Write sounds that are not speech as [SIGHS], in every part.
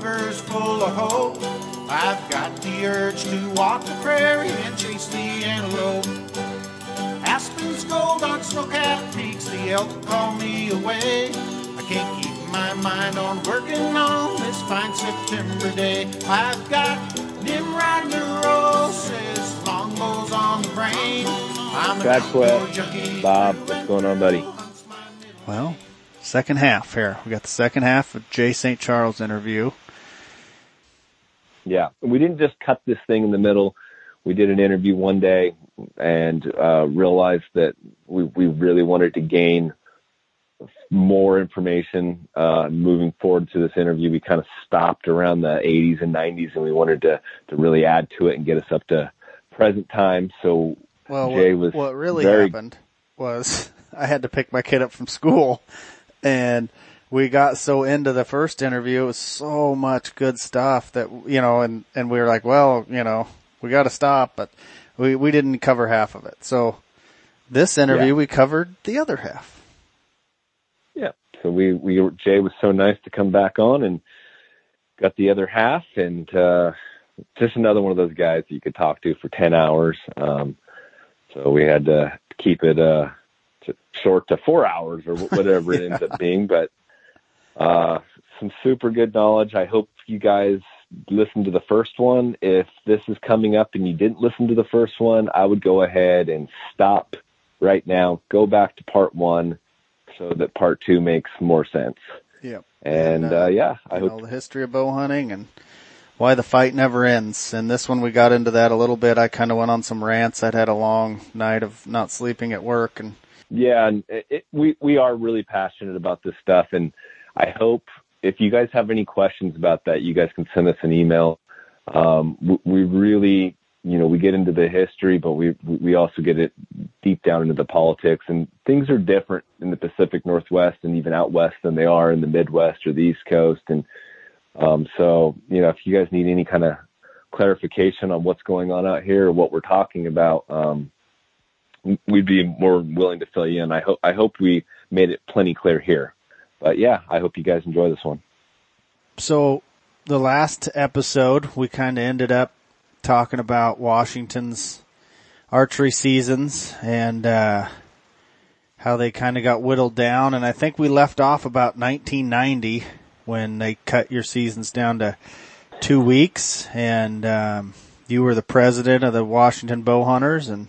river's full of hope. I've got the urge to walk the prairie and chase the antelope. Aspens, gold on snow-capped peaks, the elk call me away. I can't keep my mind on working on this fine September day. I've got Nimrod neurosis, longbows on the brain. I'm Track Sweat, Bob, what's going on, buddy? Well, second half here. We got the second half of Jay St. Charles interview. Yeah, we didn't just cut this thing in the middle. We did an interview one day and uh, realized that we, we really wanted to gain more information uh, moving forward to this interview. We kind of stopped around the 80s and 90s, and we wanted to to really add to it and get us up to present time. So Well, Jay what, was what really very happened was [LAUGHS] I had to pick my kid up from school and we got so into the first interview. It was so much good stuff that, you know, and, and we were like, well, you know, we got to stop, but we, we didn't cover half of it. So this interview, Yeah. we covered the other half. Yeah. So we, we, Jay was so nice to come back on and got the other half and, uh, just another one of those guys that you could talk to for 10 hours. Um, so we had to keep it, uh, to, short to four hours or whatever it [LAUGHS] ends up being, but, uh, some super good knowledge. I hope you guys listened to the first one. If this is coming up and you didn't listen to the first one, I would go ahead and stop right now, go back to part one so that part two makes more sense. Yep. And, And, uh, uh, yeah, I hope know, the history of bow hunting and why the fight never ends. And this one we got into that a little bit. I kind of went on some rants. I'd had a long night of not sleeping at work and Yeah, and it, it, we we are really passionate about this stuff, and I hope if you guys have any questions about that, you guys can send us an email. Um, we, we really, you know, we get into the history, but we we also get it deep down into the politics, and things are different in the Pacific Northwest and even out west than they are in the Midwest or the East Coast, and um, so you know, if you guys need any kind of clarification on what's going on out here or what we're talking about. Um, we'd be more willing to fill you in. I hope I hope we made it plenty clear here. But yeah, I hope you guys enjoy this one. So the last episode, we kind of ended up talking about Washington's archery seasons and, uh, how they kind of got whittled down. And I think we left off about 1990 when they cut your seasons down to two weeks. And, um, you were the president of the Washington Bow Hunters. And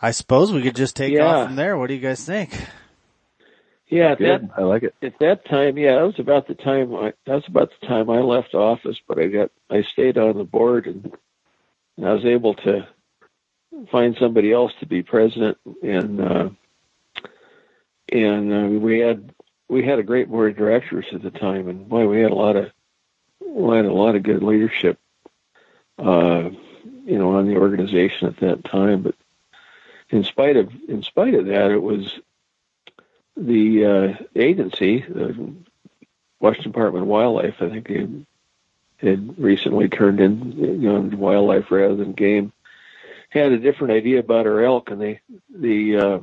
I suppose we could just take Yeah. off from there. What do you guys think? Yeah, that I like it. at that time, yeah, that was about the time I that was about the time I left office, but I got I stayed on the board and, and I was able to find somebody else to be president. And uh and uh, we had we had a great board of directors at the time. And boy we had a lot of we had a lot of good leadership uh you know on the organization at that time. But in spite of in spite of that it was the uh, agency, the Washington Department of Wildlife, I think they had recently turned in you know wildlife rather than game, had a different idea about our elk, and they the uh,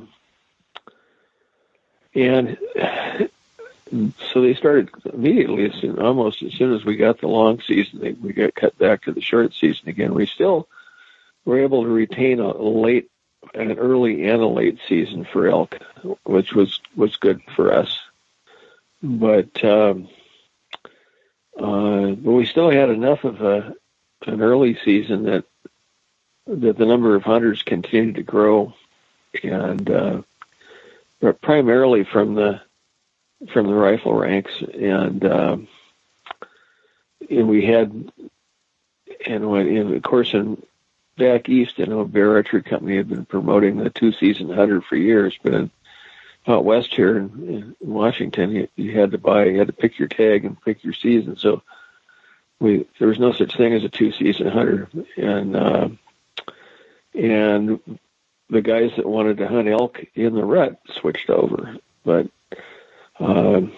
and so they started immediately, as soon, almost as soon as we got the long season, they, we got cut back to the short season again. We still were able to retain a late an early and a late season for elk, which was was good for us. But um, uh, but we still had enough of a an early season that that the number of hunters continued to grow, and uh, but primarily from the from the rifle ranks, and um, and we had and when and of course in back east, you know, Bear Archery Company had been promoting the two season hunter for years, but out west here in, in Washington, you, you had to buy, you had to pick your tag and pick your season. So we there was no such thing as a two season hunter, and uh, and the guys that wanted to hunt elk in the rut switched over, but um,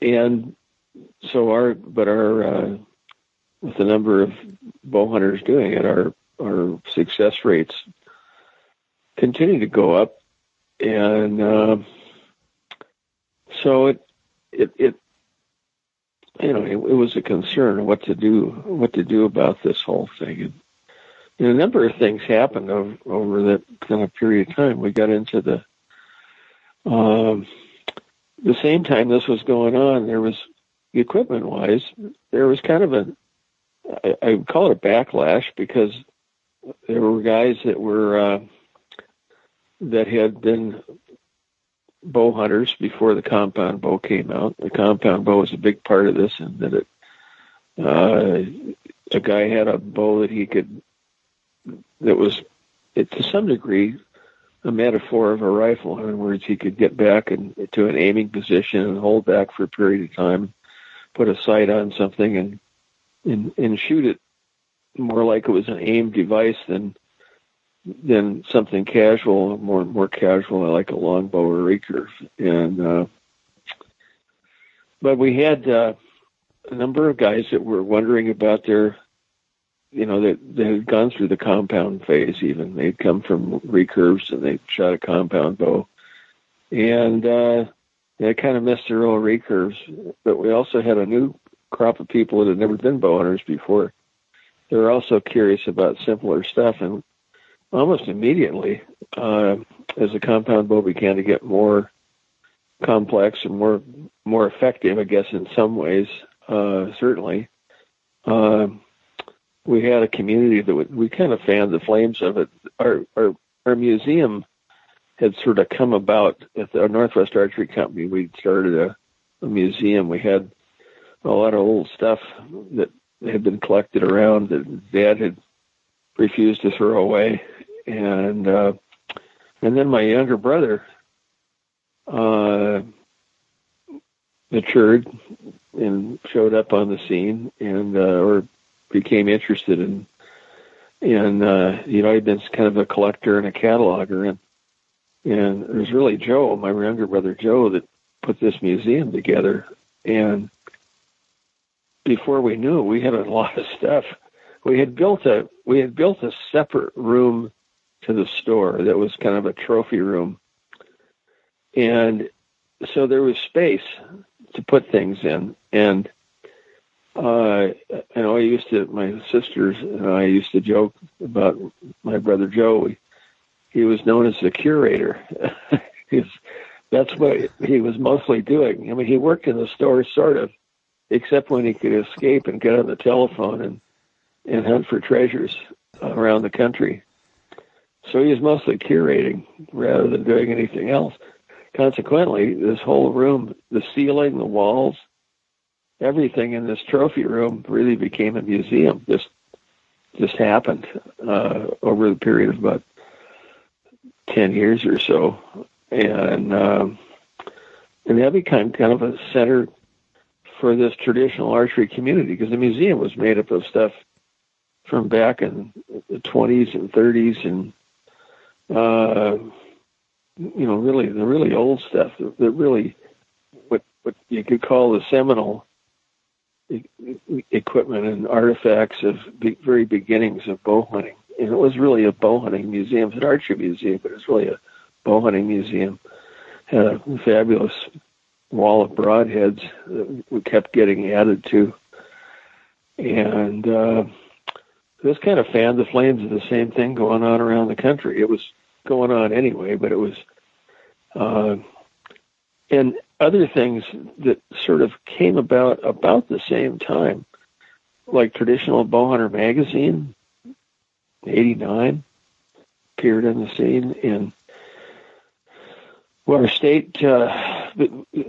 and so our but our uh, with the number of bow hunters doing it, our our success rates continue to go up, and uh, so it it it you know, it, it was a concern what to do, what to do about this whole thing. And, and a number of things happened over, over that kind of period of time. We got into the, um, the same time this was going on, there was equipment wise, there was kind of a, I, I would call it a backlash because there were guys that were, uh, that had been bow hunters before the compound bow came out. The compound bow was a big part of this, and that it, uh, a guy had a bow that he could, that was, it, to some degree, a metaphor of a rifle. In other words, he could get back and to an aiming position and hold back for a period of time, put a sight on something, and and and shoot it more like it was an aim device than than something casual, more more casual, like a longbow or recurve. And uh, but we had uh, a number of guys that were wondering about their, you know, that they, they had gone through the compound phase. Even they'd come from recurves and they shot a compound bow, and uh, they kind of missed their old recurves. But we also had a new crop of people that had never been bow hunters before. They were also curious about simpler stuff, and almost immediately, uh, as the compound bow began to get more complex and more more effective, I guess in some ways, uh, certainly, uh, we had a community that we kind of fanned the flames of it. Our our our museum had sort of come about at the Northwest Archery Company. We started a, a museum. We had a lot of old stuff that had been collected around that Dad had refused to throw away, and uh, and then my younger brother uh, matured and showed up on the scene and uh, or became interested in and uh, you know he'd been kind of a collector and a cataloger. And and it was really Joe, my younger brother Joe, that put this museum together. And before we knew we had a lot of stuff. We had built a we had built a separate room to the store that was kind of a trophy room. And so there was space to put things in. And uh, I know I used to, my sisters and I used to joke about my brother Joe. He, he was known as the curator. [LAUGHS] He's, that's what he was mostly doing. I mean, he worked in the store sort of, except when he could escape and get on the telephone and, and hunt for treasures around the country. So he was mostly curating rather than doing anything else. Consequently, this whole room, the ceiling, the walls, everything in this trophy room really became a museum. Just just happened uh, over the period of about ten years or so, and um, and that became kind of a center for this traditional archery community because the museum was made up of stuff from back in the 20s and 30s and uh, you know, really the really old stuff that, really what what you could call the seminal equipment and artifacts of the very beginnings of bow hunting. And it was really a bow hunting museum, it's an archery museum, but it's really a bow hunting museum. Had a fabulous wall of broadheads that we kept getting added to. And uh, this kind of fanned the flames of the same thing going on around the country. It was going on anyway, but it was, uh, and other things that sort of came about about the same time, like traditional Bowhunter magazine, '89, appeared on the scene, and our state uh,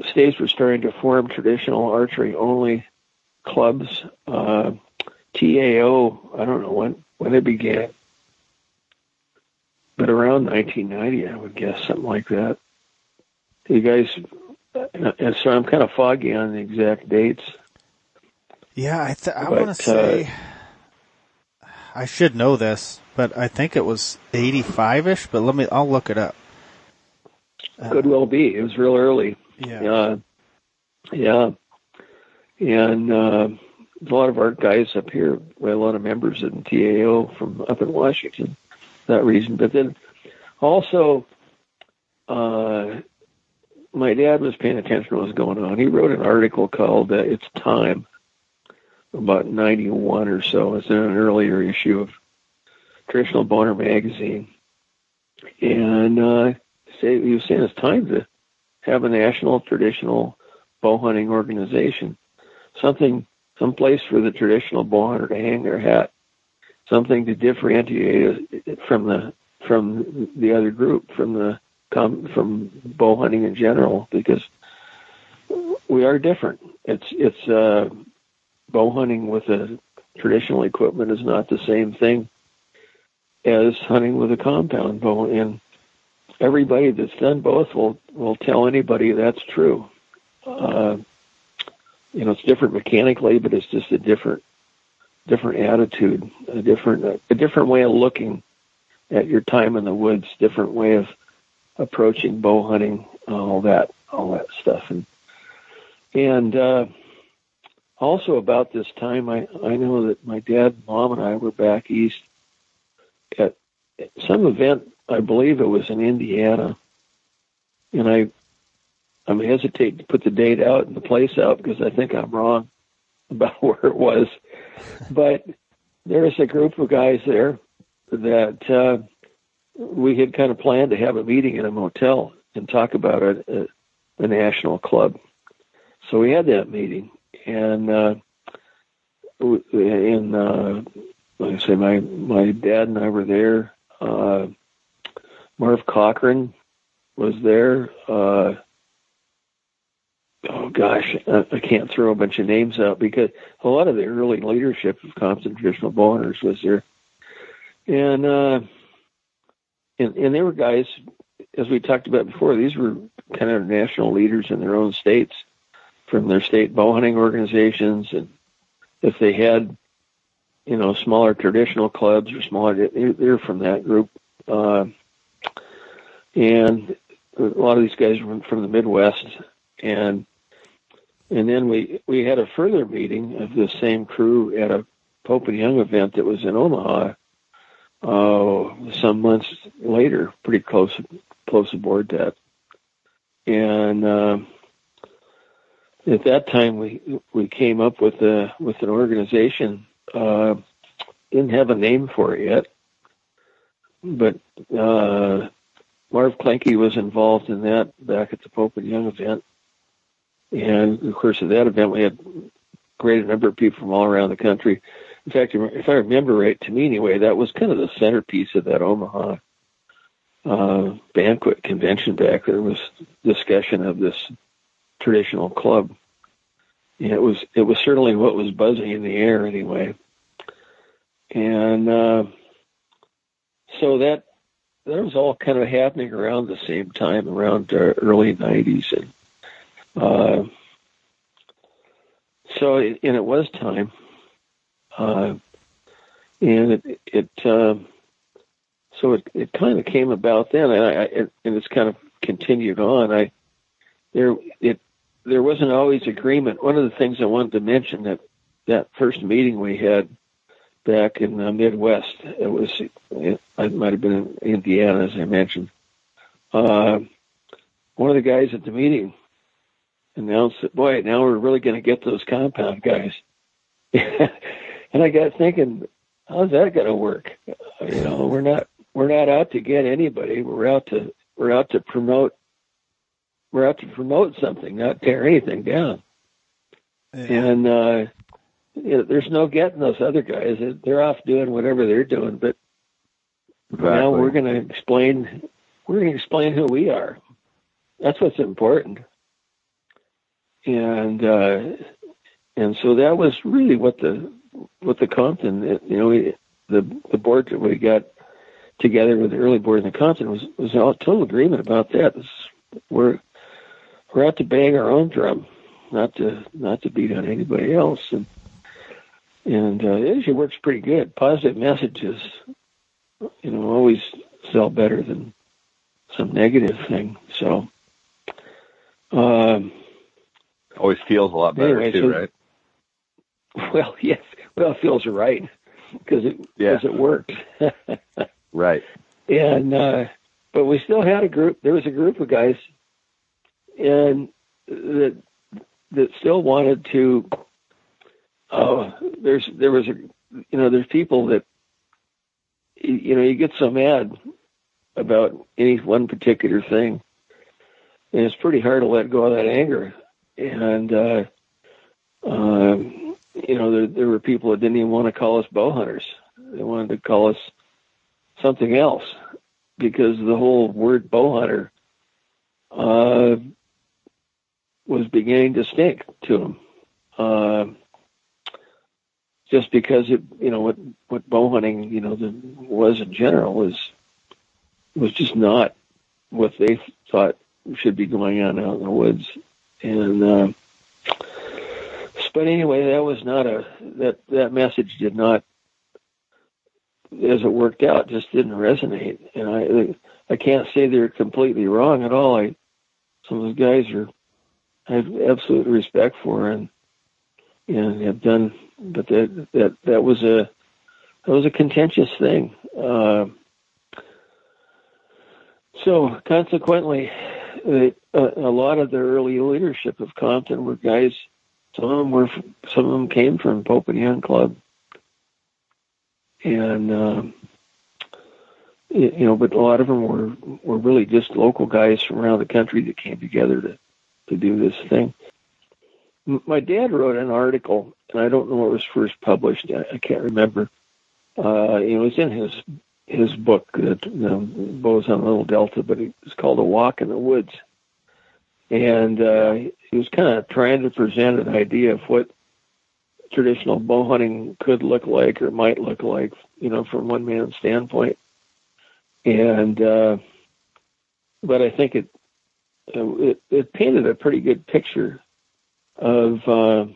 states were starting to form traditional archery only clubs. Uh, TAO, I don't know when when it began, but around 1990, I would guess something like that. You guys, and so I'm kind of foggy on the exact dates. Yeah, I th- I want to say uh, I should know this, but I think it was 85ish. But let me, I'll look it up. Could well be. It was real early. Yeah. Yeah. And uh, a lot of our guys up here, we had a lot of members in TAO from up in Washington that reason. But then also, uh, my dad was paying attention to what was going on. He wrote an article called uh, "It's Time" about '91 or so. It's in an earlier issue of Traditional Bowhunter magazine, and uh, say he was saying it's time to have a national traditional bow hunting organization, something, some place for the traditional bow hunter to hang their hat, something to differentiate from the from the other group, from the from bow hunting in general, because we are different. It's it's uh, bow hunting with a traditional equipment is not the same thing as hunting with a compound bow, and everybody that's done both will will tell anybody that's true. Uh, you know, it's different mechanically, but it's just a different different attitude, a different a different way of looking at your time in the woods, different way of approaching bow hunting, all that all that stuff, and and uh, also about this time, I I know that my dad, mom, and I were back east at some event I believe it was in Indiana, and I I'm hesitate to put the date out and the place out because I think I'm wrong [LAUGHS] about where it was, but there was a group of guys there that uh, we had kind of planned to have a meeting in a motel and talk about a, a, a national club. So we had that meeting, and uh, and uh, like I say, my my dad and I were there. Uh, Marv Cochran was there. Uh, oh gosh, I, I can't throw a bunch of names out because a lot of the early leadership of Compton Traditional Bowhunters was there, and uh, and and they were guys, as we talked about before. These were kind of national leaders in their own states, from their state bow hunting organizations, and if they had, you know, smaller traditional clubs or smaller, they're from that group. Uh, and a lot of these guys were from the Midwest, and and then we we had a further meeting of the same crew at a Pope and Young event that was in Omaha. Uh, some months later, pretty close close aboard that, and uh, at that time we we came up with a with an organization. Uh, didn't have a name for it yet, but uh, Marv Klenke was involved in that back at the Pope and Young event. And of course, at that event, we had a great number of people from all around the country. In fact, if I remember right, to me anyway, that was kind of the centerpiece of that Omaha uh, banquet convention back there was discussion of this traditional club. And it was it was certainly what was buzzing in the air anyway. And uh, so that that was all kind of happening around the same time, around uh, early '90s, and uh, so it, and it was time, uh, and it it uh, so it it kind of came about then, and I, I and it's kind of continued on. I there it there wasn't always agreement. One of the things I wanted to mention that that first meeting we had back in the Midwest. It was, it, might have been in Indiana, as I mentioned. Uh, one of the guys at the meeting announced that, boy, now we're really going to get those compound guys. [LAUGHS] and I got thinking, how's that going to work? You know, we're not we're not out to get anybody. We're out to we're out to promote we're out to promote something, not tear anything down. Yeah. And uh, you know, there's no getting those other guys. They're off doing whatever they're doing. But exactly. now we're going to explain. We're going to explain who we are. That's what's important. And uh, and so that was really what the what the Compton. You know, we, the the board that we got together with the early board in the Compton was was all total agreement about that. We're we're out to bang our own drum, not to not to beat on anybody else. And and uh, it usually works pretty good. Positive messages, you know, always sell better than some negative thing. So, um, always feels a lot better anyway, too, so, right? [LAUGHS] Well, yes. Well, it feels right because it yeah. because it works. [LAUGHS] right. And uh, but we still had a group. There was a group of guys and that that still wanted to. Oh, there's there was a you know there's people that you know you get so mad about any one particular thing, and it's pretty hard to let go of that anger. And uh, uh, you know there there were people that didn't even want to call us bow hunters; they wanted to call us something else because the whole word bow hunter uh, was beginning to stink to them. Just because it, you know, what what bow hunting, you know, the, was in general was was just not what they thought should be going on out in the woods. And uh, but anyway, that was not a that that message did not, as it worked out, just didn't resonate. And I I can't say they're completely wrong at all. I some of those guys are I have absolute respect for and and have done, but that that that was a that was a contentious thing. Uh, so consequently, a, a lot of the early leadership of Compton were guys. Some of them were some of them came from Pope and Young Club, and um, you know, but a lot of them were were really just local guys from around the country that came together to to do this thing. My dad wrote an article, and I don't know where it was first published. I, I can't remember. Uh, it was in his his book that you know, Bows on Little Delta, but it was called A Walk in the Woods. And uh, he was kind of trying to present an idea of what traditional bow hunting could look like or might look like, you know, from one man's standpoint. And uh, but I think it, it it painted a pretty good picture of uh,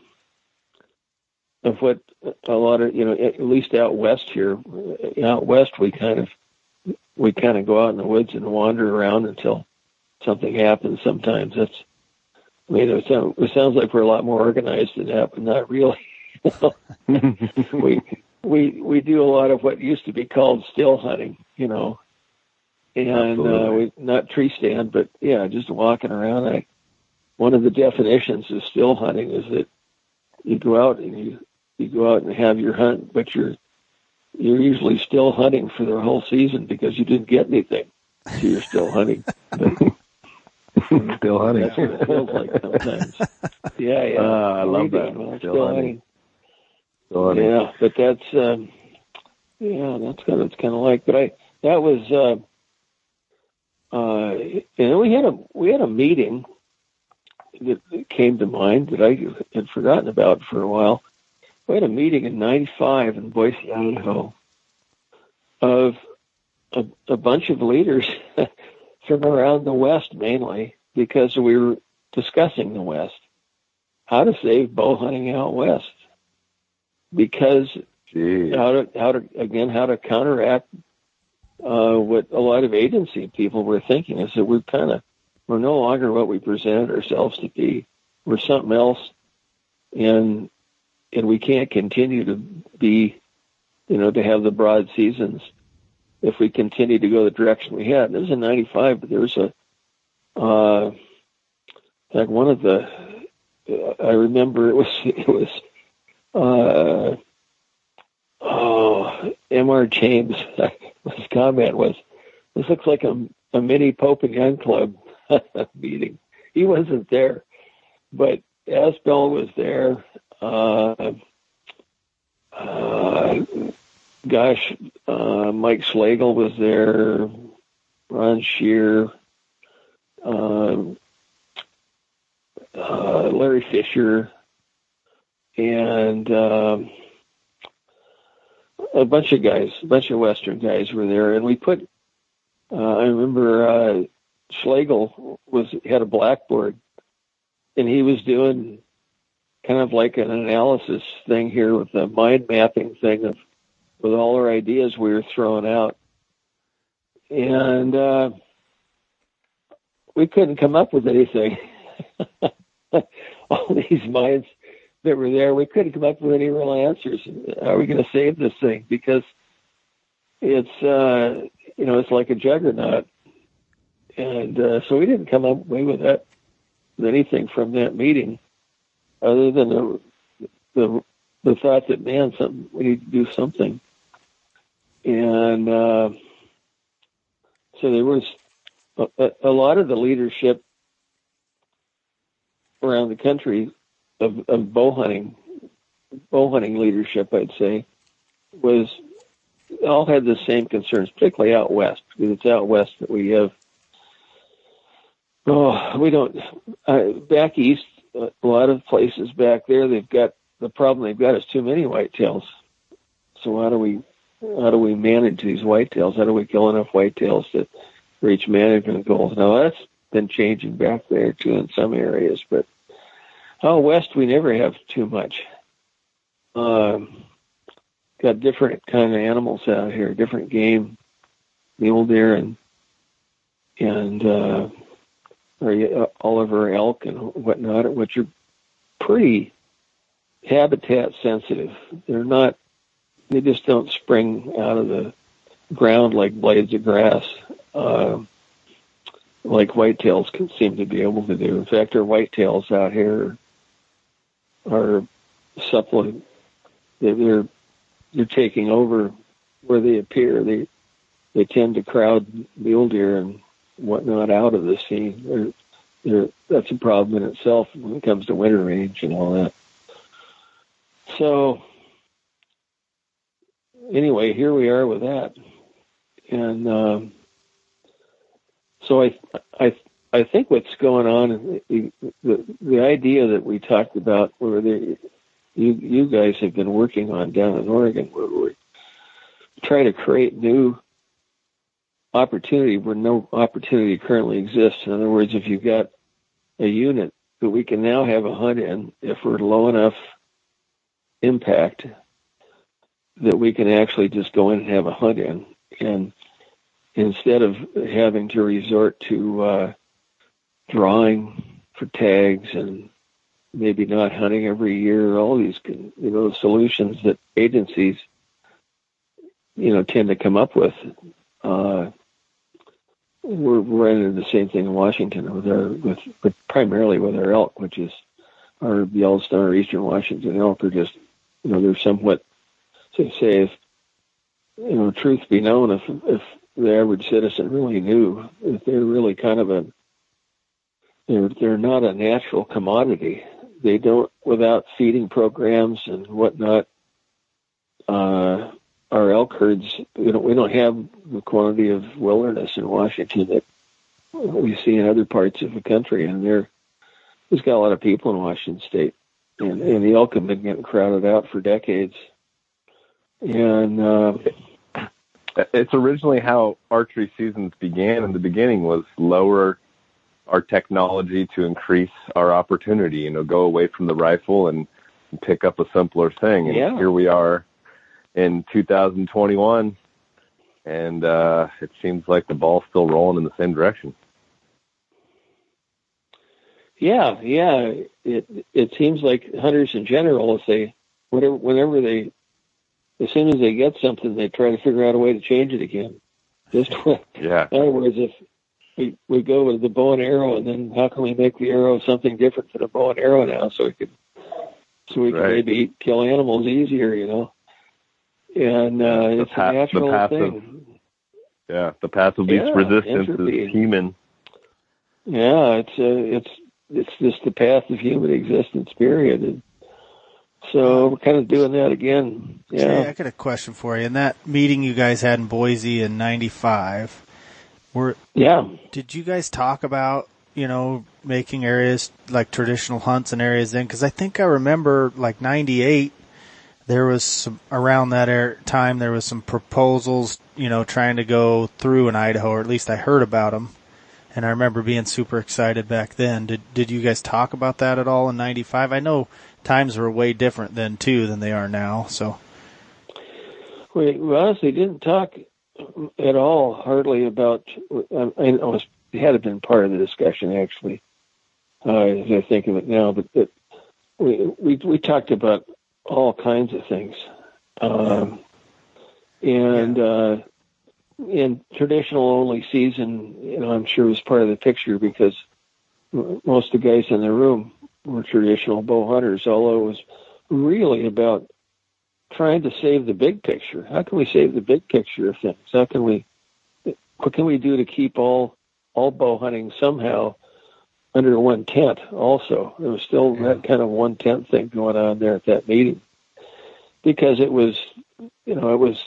of what a lot of you know at least out west here out west we kind of we kind of go out in the woods and wander around until something happens sometimes. That's i mean it, sound, it sounds like we're a lot more organized than that but not really. [LAUGHS] We we we do a lot of what used to be called still hunting you know. And uh, we not tree stand but yeah just walking around. I one of the definitions of still hunting is that you go out and you you go out and have your hunt, but you're you're usually still hunting for the whole season because you didn't get anything, so you're still hunting. But [LAUGHS] still hunting. That's what it feels like sometimes. Yeah, yeah. Uh, I love that. well, Still still hunting. hunting. Still hunting. Yeah, but that's um, yeah, that's kind of it's kind of like. But I that was uh, uh, and we had a we had a meeting that came to mind that I had forgotten about for a while. We had a meeting in '95 in Boise, Idaho, of a, a bunch of leaders [LAUGHS] from around the West, mainly because we were discussing the West, how to save bow hunting out west, because Jeez. how to how to again how to counteract uh, what a lot of agency people were thinking is that we've kind of we're no longer what we presented ourselves to be. We're something else, and and we can't continue to be, you know, to have the broad seasons if we continue to go the direction we had. This was in '95, but there was a uh, like one of the uh, I remember it was [LAUGHS] it was uh, oh M.R. James. [LAUGHS] His comment was, "This looks like a, a mini Pope and Young Club [LAUGHS] meeting." He wasn't there, but Asbel was there. Uh, uh, gosh, uh, Mike Schlegel was there. Ron Shear. Um, uh, Larry Fisher, and um, a bunch of guys, a bunch of Western guys were there, and we put. Uh, I remember uh, Schlegel was had a blackboard, and he was doing kind of like an analysis thing here with the mind mapping thing of with all our ideas we were throwing out, and uh, we couldn't come up with anything. [LAUGHS] all these minds that were there, we couldn't come up with any real answers. How are we going to save this thing? Because it's uh, you know it's like a juggernaut, and uh, so we didn't come away with that anything from that meeting, other than the the, the thought that man, something we need to do something, and uh, so there was a, a lot of the leadership around the country of, of bow hunting, bow hunting leadership, I'd say, was all had the same concerns, particularly out west, because it's out west that we have. Oh, we don't. Uh, back east, a lot of places back there, they've got the problem they've got is too many whitetails. So how do we how do we manage these whitetails? How do we kill enough whitetails to reach management goals? Now that's been changing back there too in some areas, but out west we never have too much. Um, got different kind of animals out here, different game, mule deer and and uh, or Oliver elk and whatnot, which are pretty habitat sensitive. They're not. They just don't spring out of the ground like blades of grass, uh, like whitetails can seem to be able to do. In fact, our whitetails out here are supplement. They're they're taking over where they appear. They they tend to crowd mule deer and whatnot out of the scene. They're, they're, that's a problem in itself when it comes to winter range and all that. So anyway, here we are with that, and um, so I I I think what's going on the, the the idea that we talked about where the you you guys have been working on down in Oregon where we try to create new opportunity where no opportunity currently exists. In other words, if you've got a unit that we can now have a hunt in, if we're low enough impact that we can actually just go in and have a hunt in. And instead of having to resort to uh, drawing for tags and maybe not hunting every year, all these you know solutions that agencies you know tend to come up with. Uh, we're running into the same thing in Washington with our with, with primarily with our elk, which is our Yellowstone or Eastern Washington elk are just you know, they're somewhat, to say, if, you know, truth be known, if, if the average citizen really knew if they're really kind of a, they're, they're not a natural commodity. They don't, without feeding programs and whatnot, uh, our elk herds, we don't, we don't have the quantity of wilderness in Washington that we see in other parts of the country. And there, there's got a lot of people in Washington state and, and the elk have been getting crowded out for decades. And uh, it's originally how archery seasons began. In the beginning, was lower our technology to increase our opportunity. You know, go away from the rifle and, and pick up a simpler thing. And yeah. here we are in 2021, and uh, it seems like the ball's still rolling in the same direction. Yeah, yeah. It it seems like hunters in general, if they whatever whenever they as soon as they get something, they try to figure out a way to change it again. Just [LAUGHS] yeah. In other words, if we we go with the bow and arrow, and then how can we make the arrow something different than a bow and arrow now, so we can so we can right. maybe kill animals easier, you know? And uh, the it's pa- a natural the path thing. Of, yeah, the path of least Yeah, resistance entropy. is human. Yeah, it's uh, it's it's just the path of human existence, period. And so we're kind of doing that again. Jay, I got a question for you. In that meeting you guys had in Boise in '95, were Yeah. did you guys talk about you know making areas like traditional hunts and areas then? Because I think I remember like '98, there was some around that air, time there was some proposals, you know, trying to go through in Idaho, or at least I heard about them. And I remember being super excited back then. Did did you guys talk about that at all in '95? I know times were way different then too than they are now. So We, we honestly didn't talk at all, hardly about. I, I know it had been part of the discussion actually, uh, as I think of it now. But, but we we we talked about all kinds of things, um, and uh, in traditional only season, you know, I'm sure was part of the picture because most of the guys in the room were traditional bow hunters, although it was really about trying to save the big picture. How can we save the big picture of things? How can we, what can we do to keep all, all bow hunting somehow under one tent also? There was still yeah. that kind of one tent thing going on there at that meeting because it was, you know, it was,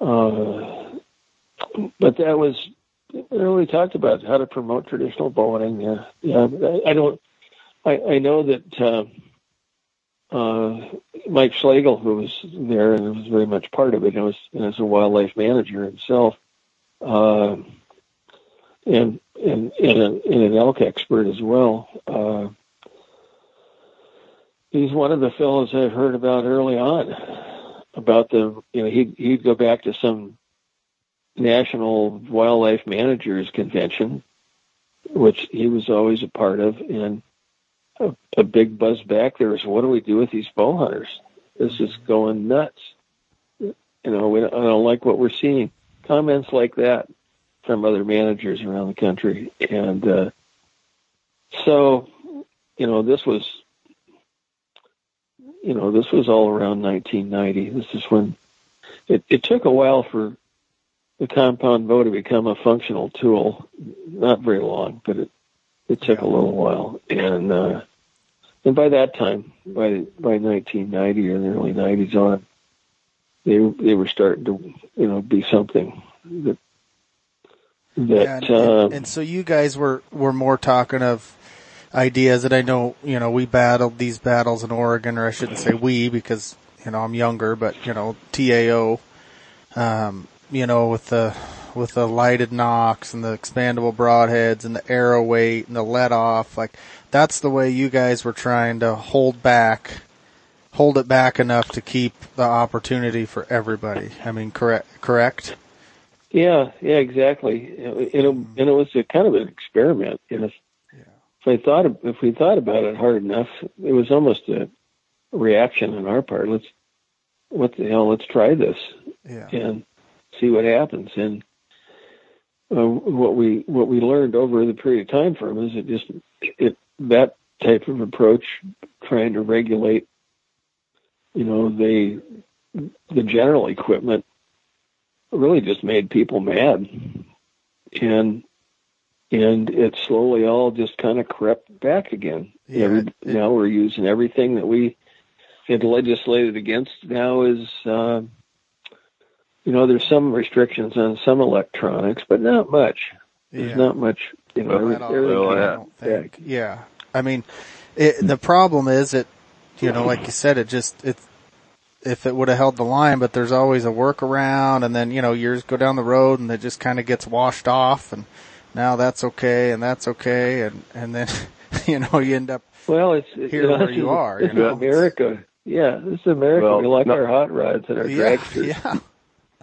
uh, but that was, we talked about how to promote traditional bow hunting. Yeah, yeah. I, I don't, I, I know that, uh, uh, Mike Schlegel, who was there and was very much part of it, and was and as a wildlife manager himself, uh, and and and, a, and, an elk expert as well. Uh, he's one of the fellows I heard about early on about the you know he'd he'd go back to some national wildlife managers convention, which he was always a part of, and a, a big buzz back there is what do we do with these bow hunters? This is going nuts. You know, we don't, I don't like what we're seeing. Comments like that from other managers around the country, and uh, so you know this was you know this was all around 1990. This is when it, it took a while for the compound bow to become a functional tool. Not very long, but it it took a little while, and uh, and by that time, by by 1990 or the early 90s on, they they were starting to you know be something that that. Yeah, and, um, and, so you guys were were more talking of ideas that I know you know we battled these battles in Oregon, or I shouldn't say we because you know I'm younger, but you know TAO, um, you know with the with the lighted nocks and the expandable broadheads and the arrow weight and the let off. Like that's the way you guys were trying to hold back, hold it back enough to keep the opportunity for everybody. I mean, correct, correct? Yeah, yeah, exactly. And it, and it was a kind of an experiment. And if, yeah. if I thought, if we thought about it hard enough, it was almost a reaction on our part. Let's, what the hell? Let's try this yeah. and see what happens. And uh, what we what we learned over the period of time from is it just it that type of approach, trying to regulate, you know, the the general equipment, really just made people mad, and and it slowly all just kind of crept back again. Yeah, Every, it, now we're using everything that we had legislated against. Now is uh, you know, there's some restrictions on some electronics, but not much. There's yeah. not much, you know, well, yeah. yeah. I mean, it, the problem is it. you know, like you said, it just, it, if it would have held the line, but there's always a workaround and then, you know, years go down the road and it just kind of gets washed off and now that's okay and that's okay and, and then, [LAUGHS] you know, you end up well, it's, here you know, where you [LAUGHS] are. It's you know? America. Yeah, this is America. Well, we like our hot rods and our [LAUGHS] yeah, dragsters. Yeah.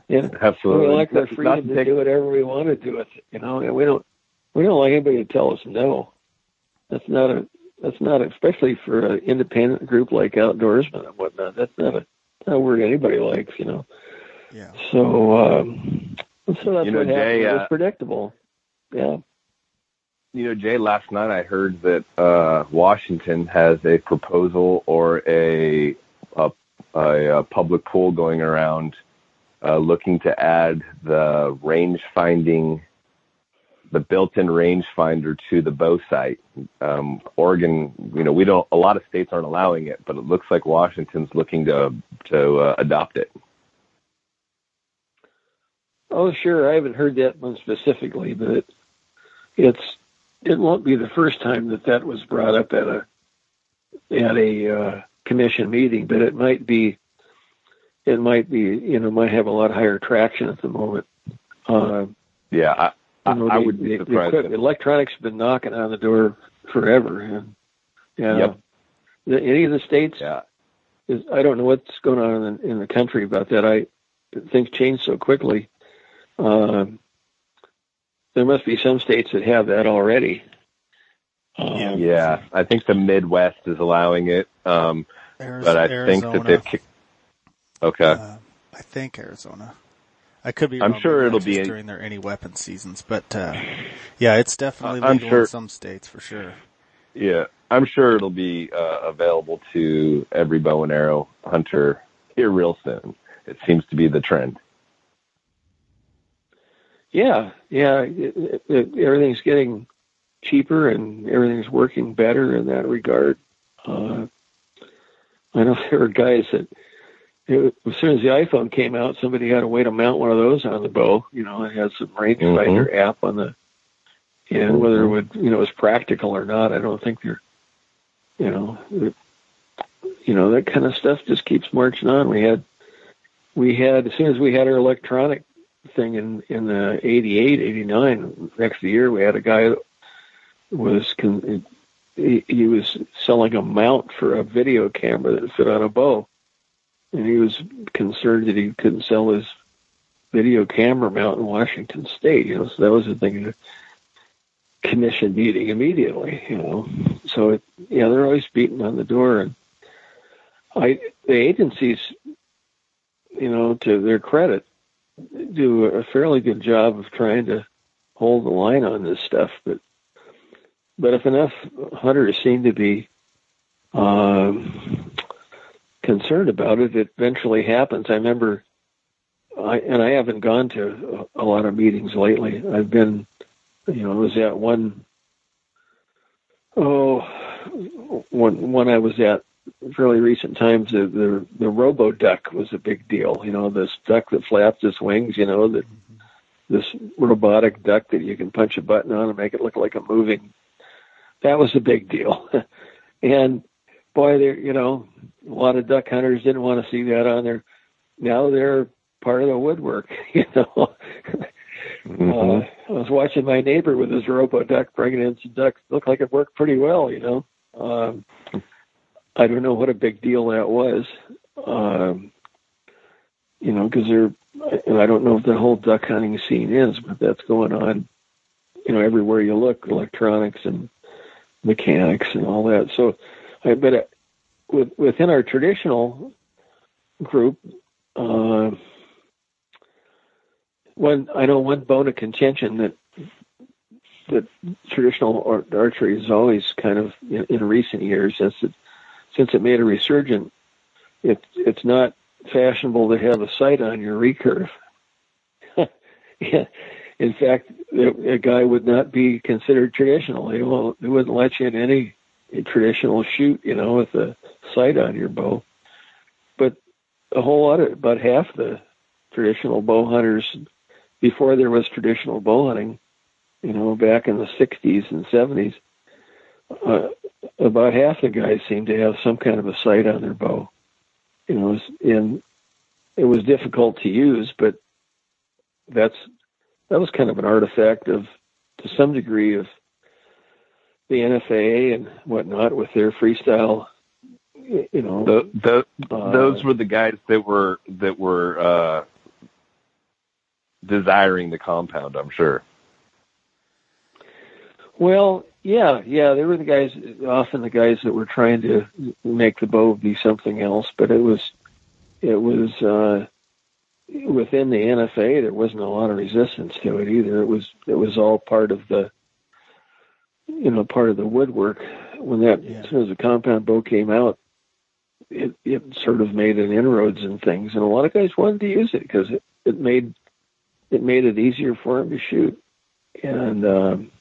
Yeah, absolutely. We like our freedom to do whatever we want to do with it. You know, and we don't we don't like anybody to tell us no. That's not a that's not a, especially for an independent group like outdoorsmen and whatnot. That's not a not a word anybody likes. You know. Yeah. So um, so that's you know, what Jay, happened. Uh, it was predictable. Yeah. You know, Jay, last night I heard that uh, Washington has a proposal or a, a, a, a public poll going around uh, looking to add the range finding, the built-in rangefinder to the bow sight. Um, Oregon, you know, we don't. A lot of states aren't allowing it, but it looks like Washington's looking to to uh, adopt it. Oh, sure. I haven't heard that one specifically, but it, it's it won't be the first time that that was brought up at a at a uh, commission meeting, but it might be it might be, you know, might have a lot higher traction at the moment. Uh, yeah, I, I, you know, I would be surprised. The, electronics have been knocking on the door forever. And, yeah, yep. the, any of the states, yeah. is, I don't know what's going on in, in the country about that. I things change so quickly. Uh, there must be some states that have that already. Um, yeah, I think the Midwest is allowing it, um, but I Arizona. think that they've kicked Okay. Uh, I think Arizona. I could be. I'm wrong, sure it'll be in- during their any weapon seasons, but uh, yeah, it's definitely I'm legal sure- in some states for sure. Yeah, I'm sure it'll be uh, available to every bow and arrow hunter here real soon. It seems to be the trend. Yeah, yeah. It, it, it, everything's getting cheaper and everything's working better in that regard. Uh, I know [LAUGHS] there are guys that it, as soon as the iPhone came out, somebody had a way to mount one of those on the bow. You know, it had some rangefinder mm-hmm. app on the, and mm-hmm. whether it would, you know, was practical or not, I don't think they're, you know, you know that kind of stuff just keeps marching on. We had, we had as soon as we had our electronic thing in in the 88 89 next year we had a guy that was con- he, he was selling a mount for a video camera that fit on a bow and he was concerned that he couldn't sell his video camera mount in Washington state you know so that was the thing to commission meeting immediately you know. So it, yeah they're always beating on the door. And I the agencies you know to their credit do a fairly good job of trying to hold the line on this stuff, but but if enough hunters seem to be um, concerned about it, it eventually happens. I remember, I and I haven't gone to a, a lot of meetings lately. I've been, you know, I was at one oh one one I was at fairly recent times, the, the the robo duck was a big deal. You know, this duck that flaps its wings. You know, that mm-hmm. this robotic duck that you can punch a button on and make it look like a moving. That was a big deal, [LAUGHS] and boy, there you know, a lot of duck hunters didn't want to see that on there. Now they're part of the woodwork. [LAUGHS] You know. Mhm. Uh, I was watching my neighbor with his robo duck bringing in some ducks. Looked like it worked pretty well, you know. Um, I don't know what a big deal that was. Um, you know, because they're, and I don't know if the whole duck hunting scene is, but that's going on. You know, everywhere you look, electronics and mechanics and all that. So, but uh, with, within our traditional group, uh, one I know one bone of contention that that traditional ar- archery is always kind of in, in recent years since it since it made a resurgence. It it's not fashionable to have a sight on your recurve. [LAUGHS] In fact, a guy would not be considered traditional. They won't. They wouldn't let you in any traditional shoot, you know, with a sight on your bow. But a whole lot of about half the traditional bow hunters before there was traditional bow hunting, you know, back in the 60s and 70s, uh, about half the guys seemed to have some kind of a sight on their bow. You know, and it was difficult to use, but that's that was kind of an artifact of, to some degree, of the NFA and whatnot with their freestyle. You know, The, the, uh, those were the guys that were that were uh, desiring the compound. I'm sure. Well, yeah, yeah, they were the guys, often the guys that were trying to make the bow be something else, but it was, it was, uh, within the NFA, there wasn't a lot of resistance to it either. It was, it was all part of the, you know, part of the woodwork. When that, Yeah. as soon as the compound bow came out, it, it sort of made an inroads and things, and a lot of guys wanted to use it because it, it made, it made it easier for them to shoot. And, um,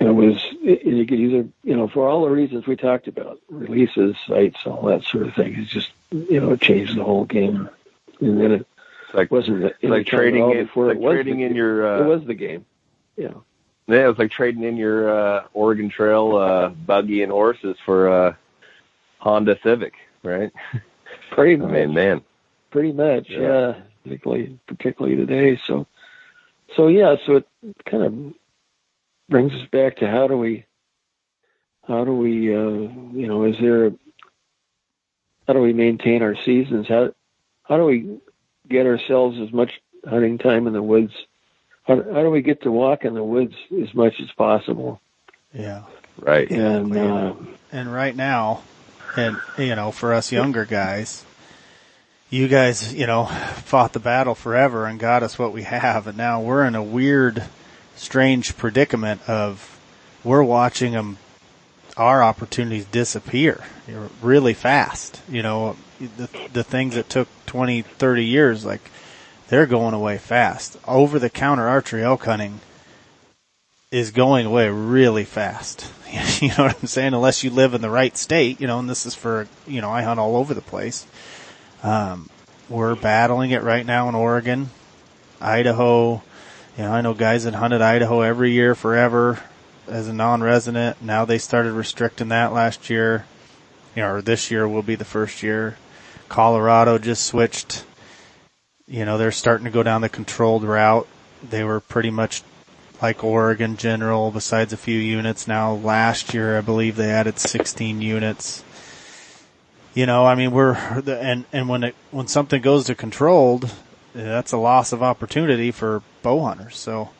it was you could either you know for all the reasons we talked about releases sites all that sort of thing it's just you know it changed the whole game and then it It's like wasn't the, it's like trading in, before like it trading the, in your uh, it was the game yeah yeah, it was like trading in your uh, Oregon Trail uh, buggy and horses for uh, Honda Civic, right? [LAUGHS] pretty I mean, man, pretty much Yeah. yeah. particularly particularly today so so yeah so it kind of brings us back to how do we how do we uh you know is there how do we maintain our seasons how how do we get ourselves as much hunting time in the woods how, how do we get to walk in the woods as much as possible Yeah. right? and uh, And right now, and you know, for us younger guys, you guys, you know, fought the battle forever and got us what we have. And now we're in a weird, strange predicament of we're watching them, our opportunities disappear really fast. You know, the, the things that took 20, 30 years, like they're going away fast. Over the counter archery elk hunting is going away really fast. [LAUGHS] you know what I'm saying? Unless you live in the right state, you know, and this is for, you know, I hunt all over the place. Um, we're battling it right now in Oregon, Idaho. You know, I know guys that hunted Idaho every year forever as a non-resident. Now they started restricting that last year. You know, or this year will be the first year. Colorado just switched. You know, they're starting to go down the controlled route. They were pretty much like Oregon General, besides a few units. Now, last year, I believe they added 16 units you know, I mean, we're and and when it when something goes to controlled, that's a loss of opportunity for bow hunters. So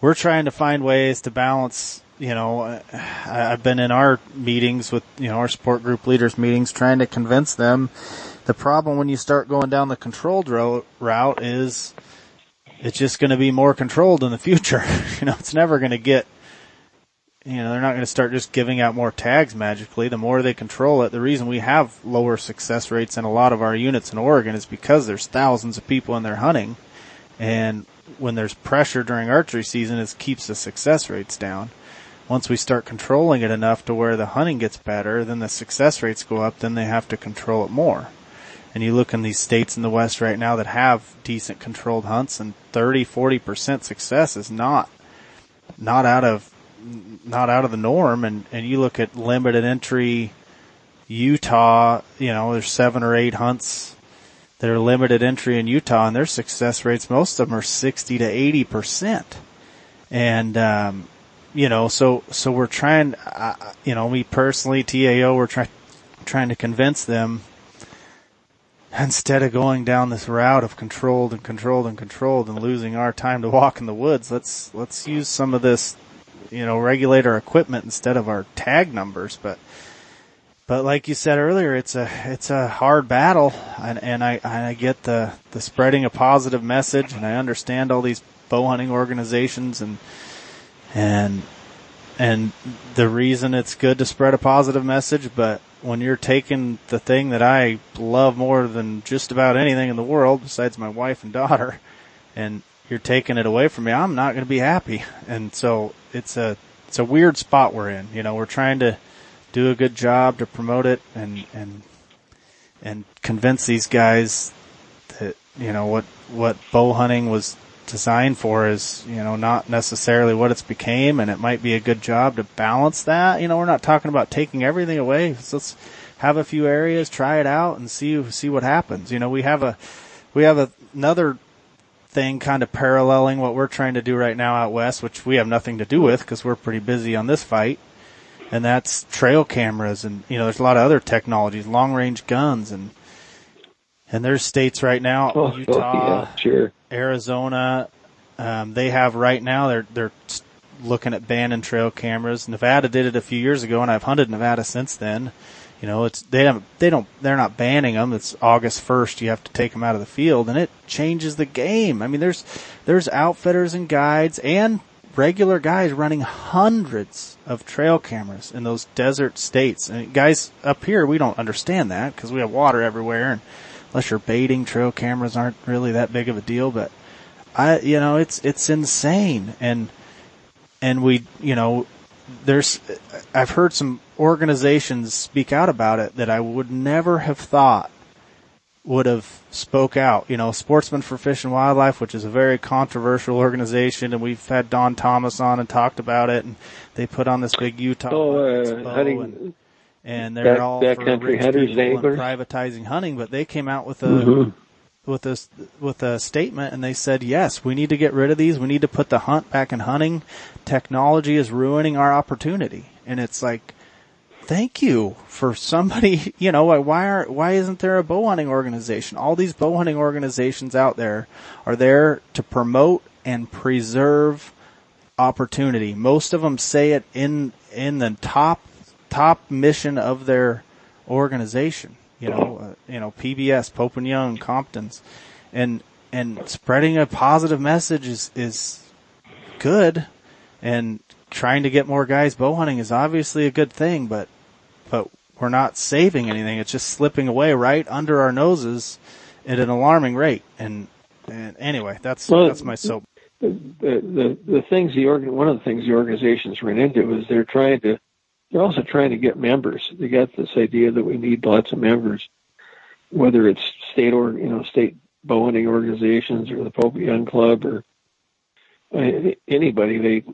we're trying to find ways to balance. You know, I've been in our meetings with you know our support group leaders meetings, trying to convince them. The problem when you start going down the controlled route is it's just going to be more controlled in the future. [LAUGHS] you know, it's never going to get you know, they're not going to start just giving out more tags magically. The more they control it, the reason we have lower success rates in a lot of our units in Oregon is because there's thousands of people in there hunting. And when there's pressure during archery season, it keeps the success rates down. Once we start controlling it enough to where the hunting gets better, then the success rates go up, then they have to control it more. And you look in these states in the West right now that have decent controlled hunts and 30, 40% success is not, not out of not out of the norm. And, and you look at limited entry Utah, you know, there's seven or eight hunts that are limited entry in Utah and their success rates, most of them are 60 to 80%. And, um, you know, so, so we're trying, uh, you know, me personally, TAO, we're trying, trying to convince them instead of going down this route of controlled and controlled and controlled and losing our time to walk in the woods, let's, let's use some of this you know, regulator equipment instead of our tag numbers. But, but like you said earlier, it's a, it's a hard battle and, and I, I get the, the spreading a positive message and I understand all these bow hunting organizations and, and, and the reason it's good to spread a positive message, but when you're taking the thing that I love more than just about anything in the world besides my wife and daughter and you're taking it away from me, I'm not going to be happy. And so it's a it's a weird spot we're in. You know, we're trying to do a good job to promote it and and and convince these guys that you know what what bow hunting was designed for is you know not necessarily what it's became, and it might be a good job to balance that. You know, we're not talking about taking everything away. So let's have a few areas, try it out, and see see what happens. You know, we have a we have a, another thing kind of paralleling what we're trying to do right now out west, which we have nothing to do with because we're pretty busy on this fight. And that's trail cameras and, you know, there's a lot of other technologies, long range guns and, and there's states right now, oh, Utah, oh, yeah, sure. Arizona, um, they have right now, they're, they're looking at banning trail cameras. Nevada did it a few years ago and I've hunted Nevada since then. You know, it's they don't they don't they're not banning them. It's August first. You have to take them out of the field, and it changes the game. I mean, there's there's outfitters and guides and regular guys running hundreds of trail cameras in those desert states. And guys up here, we don't understand that because we have water everywhere, and unless you're baiting, trail cameras aren't really that big of a deal. But I, you know, it's it's insane, and and we, you know, there's I've heard some organizations speak out about it that I would never have thought would have spoke out. You know, Sportsmen for Fish and Wildlife, which is a very controversial organization, and we've had Don Thomas on and talked about it, and they put on this big Utah oh, uh, hunting, and, they're back, all for rich people and privatizing hunting, but they came out with a mm-hmm. with a with a statement, and they said, yes, we need to get rid of these. We need to put the hunt back in hunting. Technology is ruining our opportunity, and it's like thank you for somebody, [LAUGHS] you know, why are, why isn't there a bow hunting organization? All these bow hunting organizations out there are there to promote and preserve opportunity. Most of them say it in, in the top, top mission of their organization. you know, uh, you know, PBS, Pope and Young, Compton's, and and spreading a positive message is is good, and trying to get more guys bow hunting is obviously a good thing, but but we're not saving anything. It's just slipping away right under our noses at an alarming rate. And and anyway, that's well, that's my soap. The, the the things the organ one of the things the organizations ran into is they're trying to they're also trying to get members. They got this idea that we need lots of members, whether it's state or you know state bow hunting organizations or the Pope Young Club or uh, anybody. They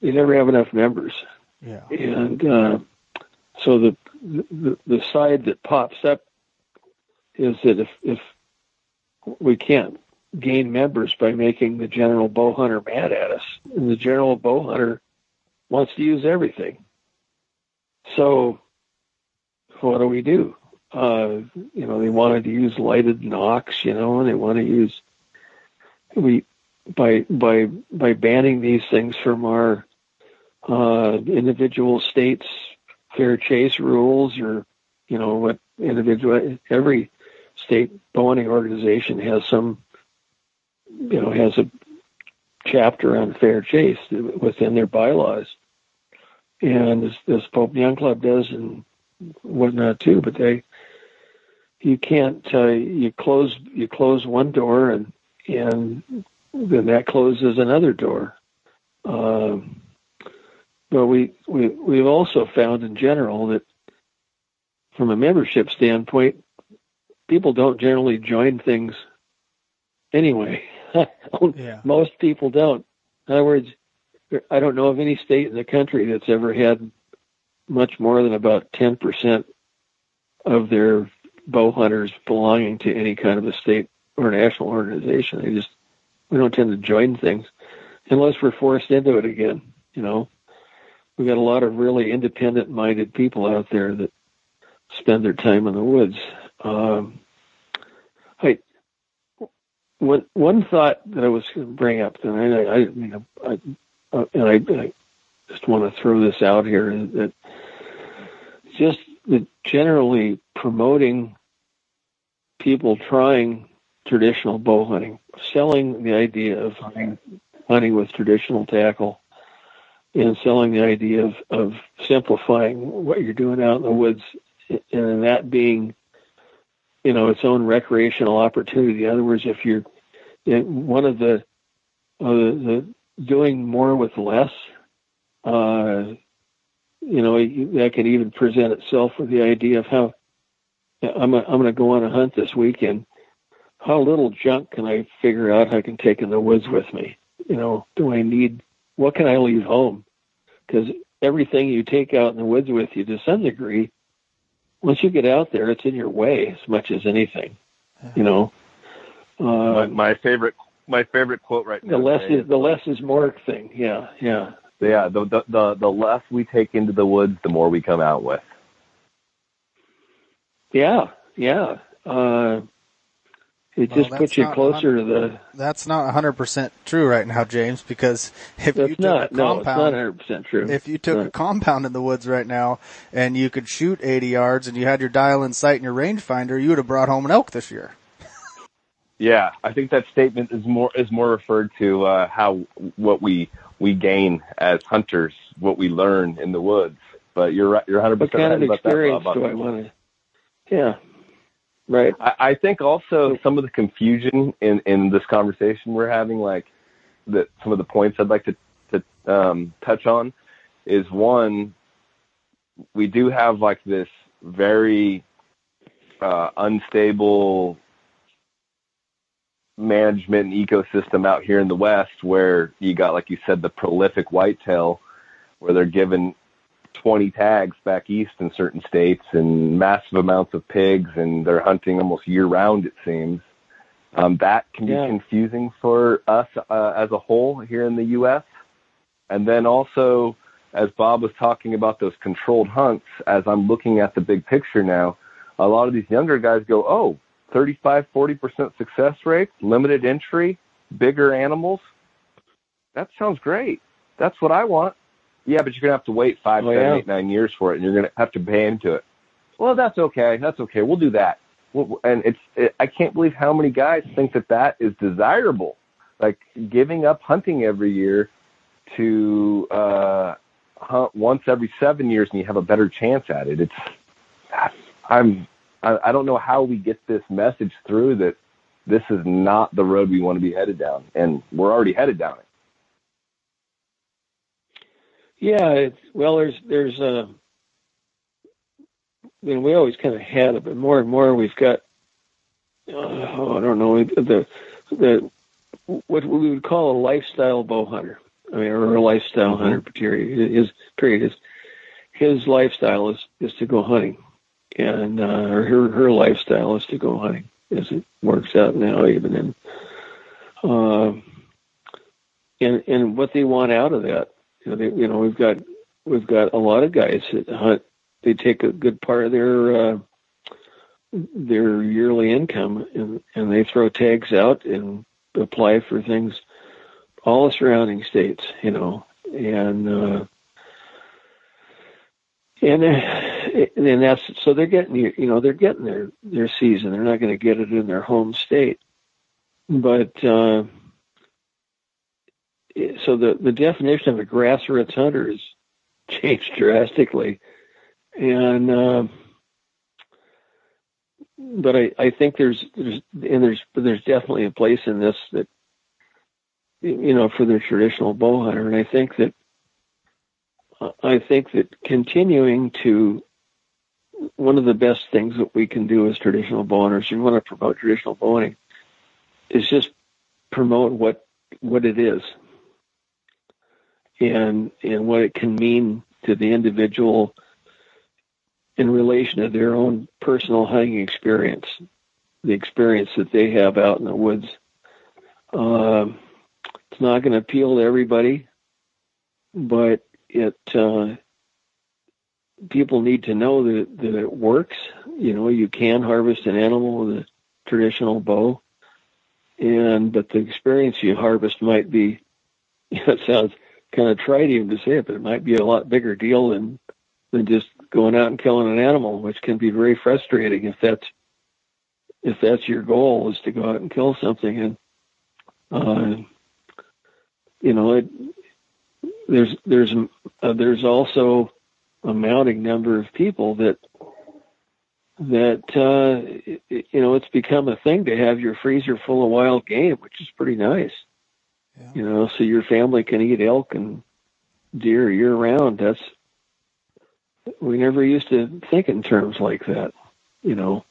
they never have enough members. Yeah. And uh, so the, the the side that pops up is that if if we can't gain members by making the general bow hunter mad at us, and the general bow hunter wants to use everything. So what do we do? Uh, you know, they wanted to use lighted nocks, you know, and they want to use we by by by banning these things from our uh, individual states fair chase rules or you know what individual every state bowhunting organization has some you know has a chapter on fair chase within their bylaws and as, this Pope Young Club does and whatnot too but they you can't uh, you close you close one door and and then that closes another door um, but we, we, we've also found in general that from a membership standpoint, people don't generally join things anyway. [LAUGHS] yeah. Most people don't. In other words, I don't know of any state in the country that's ever had much more than about 10% of their bow hunters belonging to any kind of a state or national organization. They just, we don't tend to join things unless we're forced into it again, you know we've got a lot of really independent minded people out there that spend their time in the woods. Um, I one one thought that I was going to bring up, and I, I, know, I, uh, and I, I just want to throw this out here that just the generally promoting people trying traditional bow hunting, selling the idea of hunting, hunting with traditional tackle, and selling the idea of, of simplifying what you're doing out in the woods and that being, you know, its own recreational opportunity. In other words, if you're one of the, uh, the doing more with less, uh, you know, that can even present itself with the idea of how I'm a, I'm going to go on a hunt this weekend. How little junk can I figure out I can take in the woods with me? You know, do I need what can I leave home? Because everything you take out in the woods with you to some degree, once you get out there, it's in your way as much as anything. You know. Uh, my, my, favorite, my favorite quote right now. The less is the less is more thing. Yeah, yeah. Yeah, the, the the the less we take into the woods, the more we come out with. Yeah, yeah. Uh, it well, just puts you closer to the. That's not 100% true right now, James, because if you took not, a compound, no, it's not 100% true. If you took a compound in the woods right now and you could shoot 80 yards and you had your dial in sight and your rangefinder, you would have brought home an elk this year. Yeah, I think that statement is more is more referred to uh, how what we we gain as hunters, what we learn in the woods. But you're right. You're 100 percent right that. Kind of experience do I want to? Yeah, Right. I, I think also some of the confusion in, in this conversation we're having, like that some of the points I'd like to, to um, touch on is one, we do have like this very uh, unstable management and ecosystem out here in the West where you got, like you said, the prolific whitetail where they're given 20 tags back east in certain states and massive amounts of pigs and they're hunting almost year round it seems um, that can be yeah. confusing for us uh, as a whole here in the us and then also as bob was talking about those controlled hunts as i'm looking at the big picture now a lot of these younger guys go oh 35 40% success rates limited entry bigger animals that sounds great that's what i want yeah, but you're gonna have to wait five, oh, seven, yeah. eight, nine years for it, and you're gonna have to pay into it. well, that's okay. That's okay. We'll do that. And it's, it, I can't believe how many guys think that that is desirable. Like giving up hunting every year to, uh, hunt once every seven years and you have a better chance at it. It's, I'm, I, I don't know how we get this message through that this is not the road we want to be headed down. And we're already headed down it. Yeah, it's, well, there's there's uh, you know we always kind of had it, but more and more we've got uh, oh, I don't know the the what we would call a lifestyle bow hunter. I mean, or a lifestyle mm-hmm. hunter. Period. His period is his lifestyle is is to go hunting, and uh, her her lifestyle is to go hunting as it works out now, even in. Uh, and and what they want out of that you know, they, you know, we've got we've got a lot of guys that hunt. They take a good part of their uh, their yearly income and and they throw tags out and apply for things all the surrounding states. You know, and uh, and uh, and that's so they're getting you know they're getting their their season. They're not going to get it in their home state, but. uh so the, the definition of a grassroots hunter has [LAUGHS] changed drastically. And, uh, but I, I think there's, there's, and there's, there's definitely a place in this that, you know, for the traditional bow hunter. And I think that, I think that continuing to, one of the best things that we can do as traditional bow hunters, you want to promote traditional bow is just promote what, what it is and and what it can mean to the individual in relation to their own personal hunting experience, the experience that they have out in the woods. Uh, it's not going to appeal to everybody, but it uh, people need to know that, that it works. You know, you can harvest an animal with a traditional bow, and but the experience you harvest might be. [LAUGHS] You know, it sounds kind of tried even to say it, but it might be a lot bigger deal than than just going out and killing an animal, which can be very frustrating if that's if that's your goal is to go out and kill something. And uh, you know, it, there's there's uh, there's also a mounting number of people that that uh, you know it's become a thing to have your freezer full of wild game, which is pretty nice. Yeah. You know, so your family can eat elk and deer year round. That's we never used to think in terms like that. You know,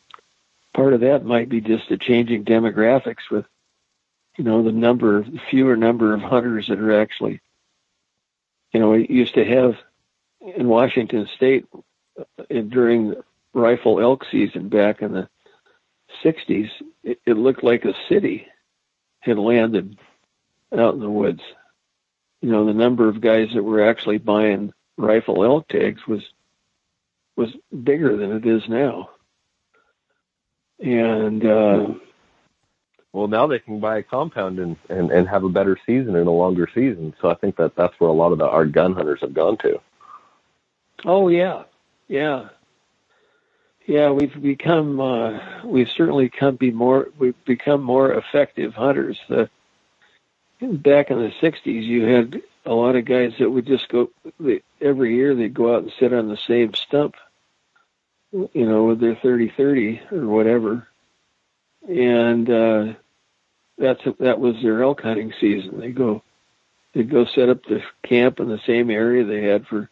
part of that might be just the changing demographics with, you know, the number, fewer number of hunters that are actually, you know, we used to have in Washington State uh, during rifle elk season back in the 60s, it, it looked like a city had landed out in the woods. You know, the number of guys that were actually buying rifle elk tags was was bigger than it is now. And uh, well, now they can buy a compound and, and and have a better season and a longer season. So I think that that's where a lot of the, our gun hunters have gone to. Oh yeah, yeah, yeah. We've become uh, we've certainly come be more we've become more effective hunters. The back in the 60s, you had a lot of guys that would just go, they, every year they'd go out and sit on the same stump, you know, with their 30-30 or whatever. And, uh, that's, that was their elk hunting season. They go, they'd go set up the camp in the same area they had for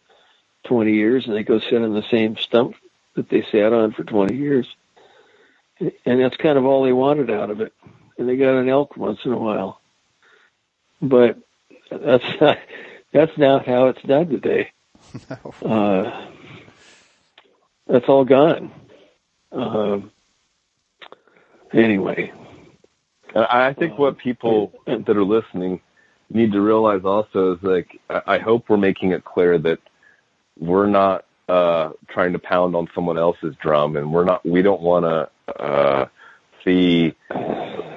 20 years and they go sit on the same stump that they sat on for 20 years. And that's kind of all they wanted out of it. And they got an elk once in a while but that's not, that's not how it's done today. [LAUGHS] No. Uh, that's all gone. Uh, anyway, I think what people that are listening need to realize also is like I hope we're making it clear that we're not uh, trying to pound on someone else's drum, and we're not. We don't want to uh, see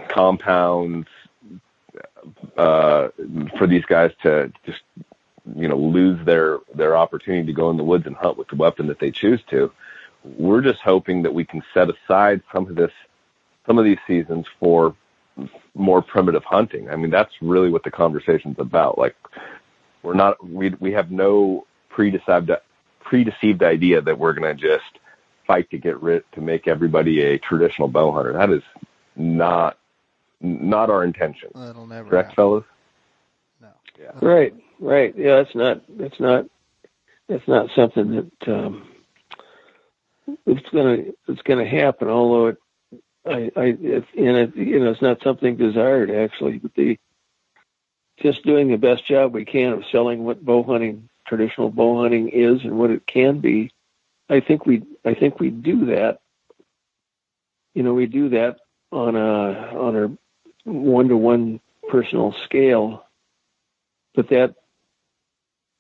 compounds uh, for these guys to just you know lose their their opportunity to go in the woods and hunt with the weapon that they choose to. we're just hoping that we can set aside some of this, some of these seasons for more primitive hunting. I mean, that's really what the conversation's about. Like, we're not, we we have no predeceived predeceived idea that we're going to just fight to get rid to make everybody a traditional bow hunter. That is not not our intention. That'll never Correct, happen. fellas? No. Yeah. Right, right. Yeah, that's not that's not that's not something that um, it's gonna it's gonna happen. Although it, I, I, it, and it, you know, it's not something desired actually. But the just doing the best job we can of selling what bow hunting, traditional bow hunting is, and what it can be. I think we I think we do that. You know, we do that on a on a one to one personal scale but that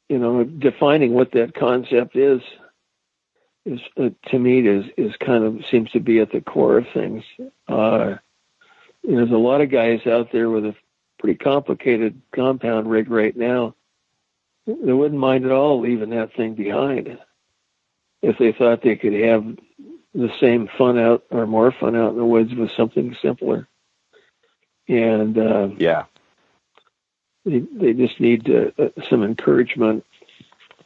you know defining what that concept is is uh, to me is is kind of seems to be at the core of things uh there's a lot of guys out there with a pretty complicated compound rig right now they wouldn't mind at all leaving that thing behind if they thought they could have the same fun out or more fun out in the woods with something simpler and uh, Yeah. they they just need uh, uh, some encouragement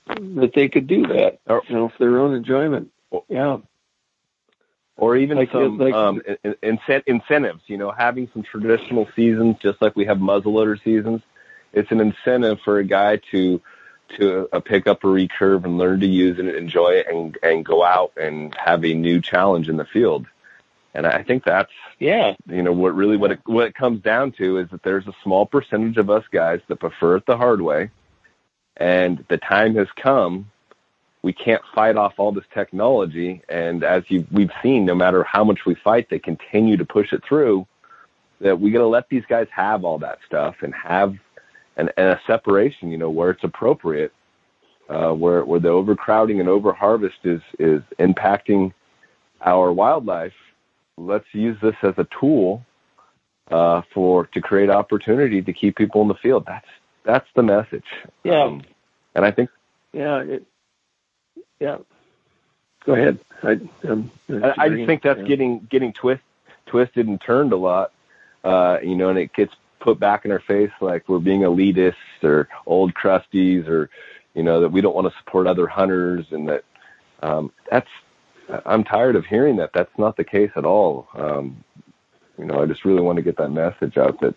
that they could do that, Or- you know, for their own enjoyment. Yeah, or even Like- some like- um, in, in, incentives. You know, having some traditional seasons, just like we have muzzleloader seasons. It's an incentive for a guy to to uh, pick up a recurve and learn to use it and enjoy it, and and go out and have a new challenge in the field. And I think that's yeah, you know what really what it what it comes down to is that there's a small percentage of us guys that prefer it the hard way, and the time has come. We can't fight off all this technology, and as you we've seen, no matter how much we fight, they continue to push it through. That we got to let these guys have all that stuff and have an, and a separation, you know, where it's appropriate, uh, where where the overcrowding and overharvest is is impacting our wildlife let's use this as a tool uh, for to create opportunity to keep people in the field. That's that's the message. Yeah. Um, and I think yeah, it, yeah. Go ahead. I, I'm, I, I just think that's yeah. getting getting twist twisted and turned a lot. Uh, you know, and it gets put back in our face like we're being elitists or old crusties or you know that we don't want to support other hunters and that um, that's I'm tired of hearing that. That's not the case at all. Um, you know, I just really want to get that message out that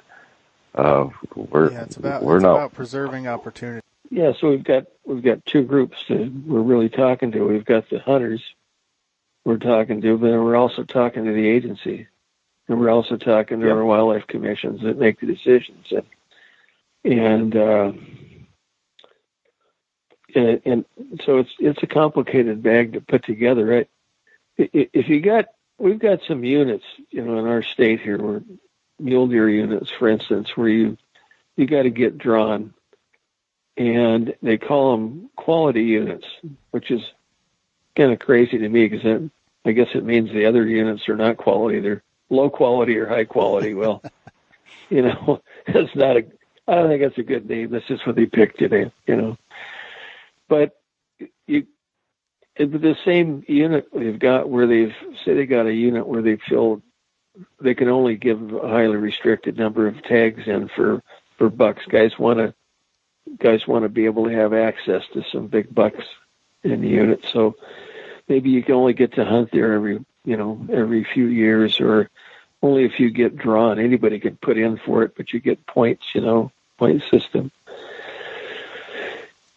uh, we're Yeah, it's about we're it's not about preserving opportunity. Yeah, so we've got we've got two groups that we're really talking to. We've got the hunters we're talking to, but then we're also talking to the agency, and we're also talking to Yep. our wildlife commissions that make the decisions. And and, uh, and and so it's it's a complicated bag to put together, right? If you got we've got some units, you know, in our state here, where mule deer units, for instance, where you you got to get drawn and they call them quality units, which is kind of crazy to me because I guess it means the other units are not quality; they're low quality or high quality. Well, [LAUGHS] you know, that's not a. I don't think that's a good name. That's just what they picked today, you know. But you, the same unit they've got where they've say they got a unit where they filled, they can only give a highly restricted number of tags in for for bucks. Guys want to guys want to be able to have access to some big bucks in the unit. So maybe you can only get to hunt there every, you know, every few years or only if you get drawn. Anybody can put in for it, but you get points, you know, point system.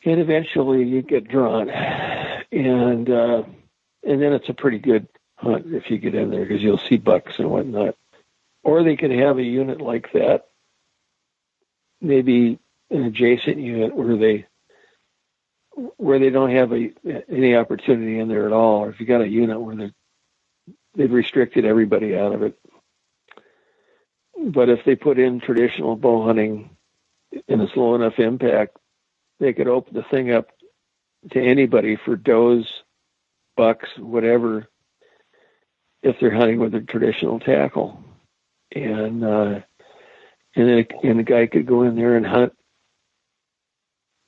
And eventually you get drawn. And, uh, and then it's a pretty good hunt if you get in there because you'll see bucks and whatnot. Or they could have a unit like that, maybe an adjacent unit where they where they don't have a, any opportunity in there at all, or if you got a unit where they they've restricted everybody out of it. But if they put in traditional bow hunting and it's low enough impact, they could open the thing up to anybody for does, bucks, whatever, if they're hunting with a traditional tackle. And uh, and then and the guy could go in there and hunt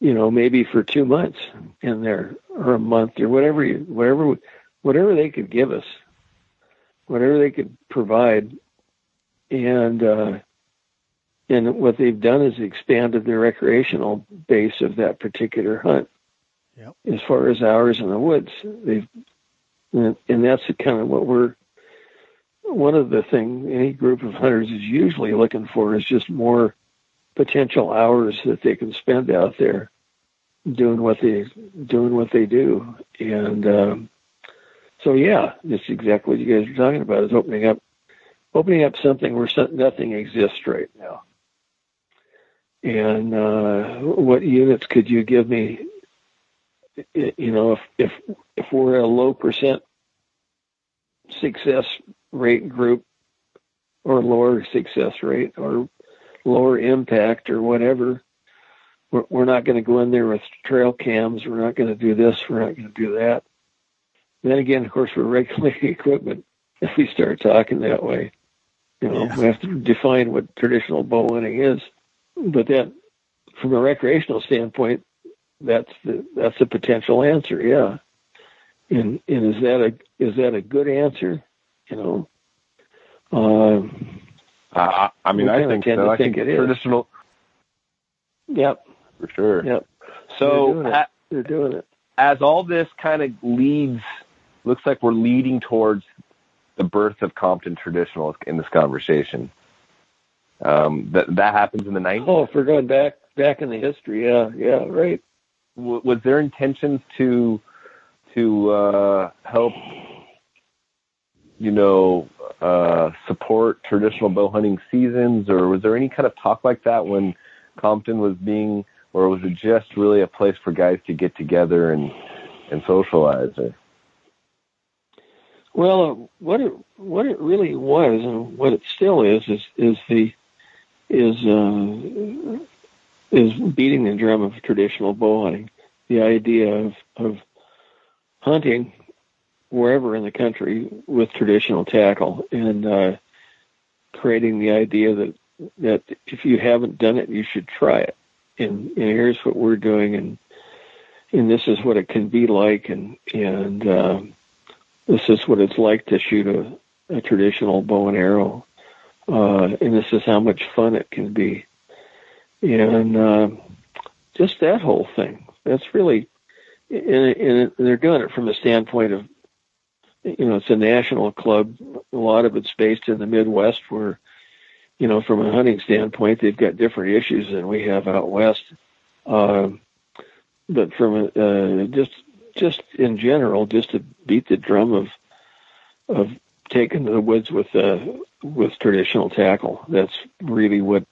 you know, maybe for two months in there or a month or whatever whatever whatever they could give us, whatever they could provide, and uh, and what they've done is expanded the recreational base of that particular hunt. Yep. As far as hours in the woods, they've and, and that's kind of what we're one of the things any group of hunters is usually looking for is just more potential hours that they can spend out there doing what they doing what they do and um, so yeah that's exactly what you guys are talking about is opening up opening up something where nothing exists right now and uh, what units could you give me you know if if if we're a low percent success rate group or lower success rate or lower impact or whatever. We're, we're not going to go in there with trail cams. We're not going to do this. We're not going to do that. And then again, of course, we're regulating [LAUGHS] equipment if we start talking that way. You know, yeah. we have to define what traditional bow hunting is. But that, from a recreational standpoint, that's the that's a potential answer. Yeah. And and is that a is that a good answer? You know. Um, uh, I mean, I think so. I think, think traditional. Yep. For sure. Yep. So they're doing, it. they're doing it. As all this kind of leads, looks like we're leading towards the birth of Compton traditional in this conversation. Um, that that happens in the 90s. Oh, if we're going back back in the history, yeah, yeah, right. W- was there intentions to to uh, help, you know, uh, support traditional bow hunting seasons, or was there any kind of talk like that when Compton was being, or was it just really a place for guys to get together and and socialize? Or? Well, uh, what it what it really was, and what it still is, is is the is uh, is beating the drum of traditional bow hunting. The idea of of hunting wherever in the country with traditional tackle and uh, creating the idea that that if you haven't done it, you should try it. And, and here's what we're doing, and and this is what it can be like, and and uh, this is what it's like to shoot a, a traditional bow and arrow, uh, and this is how much fun it can be, and uh, just that whole thing. That's really, and, and they're doing it from a standpoint of you know, it's a national club. A lot of it's based in the Midwest, where, you know, from a hunting standpoint, they've got different issues than we have out west. Um, but from uh, just just in general, just to beat the drum of of taking to the woods with uh, with traditional tackle. That's really what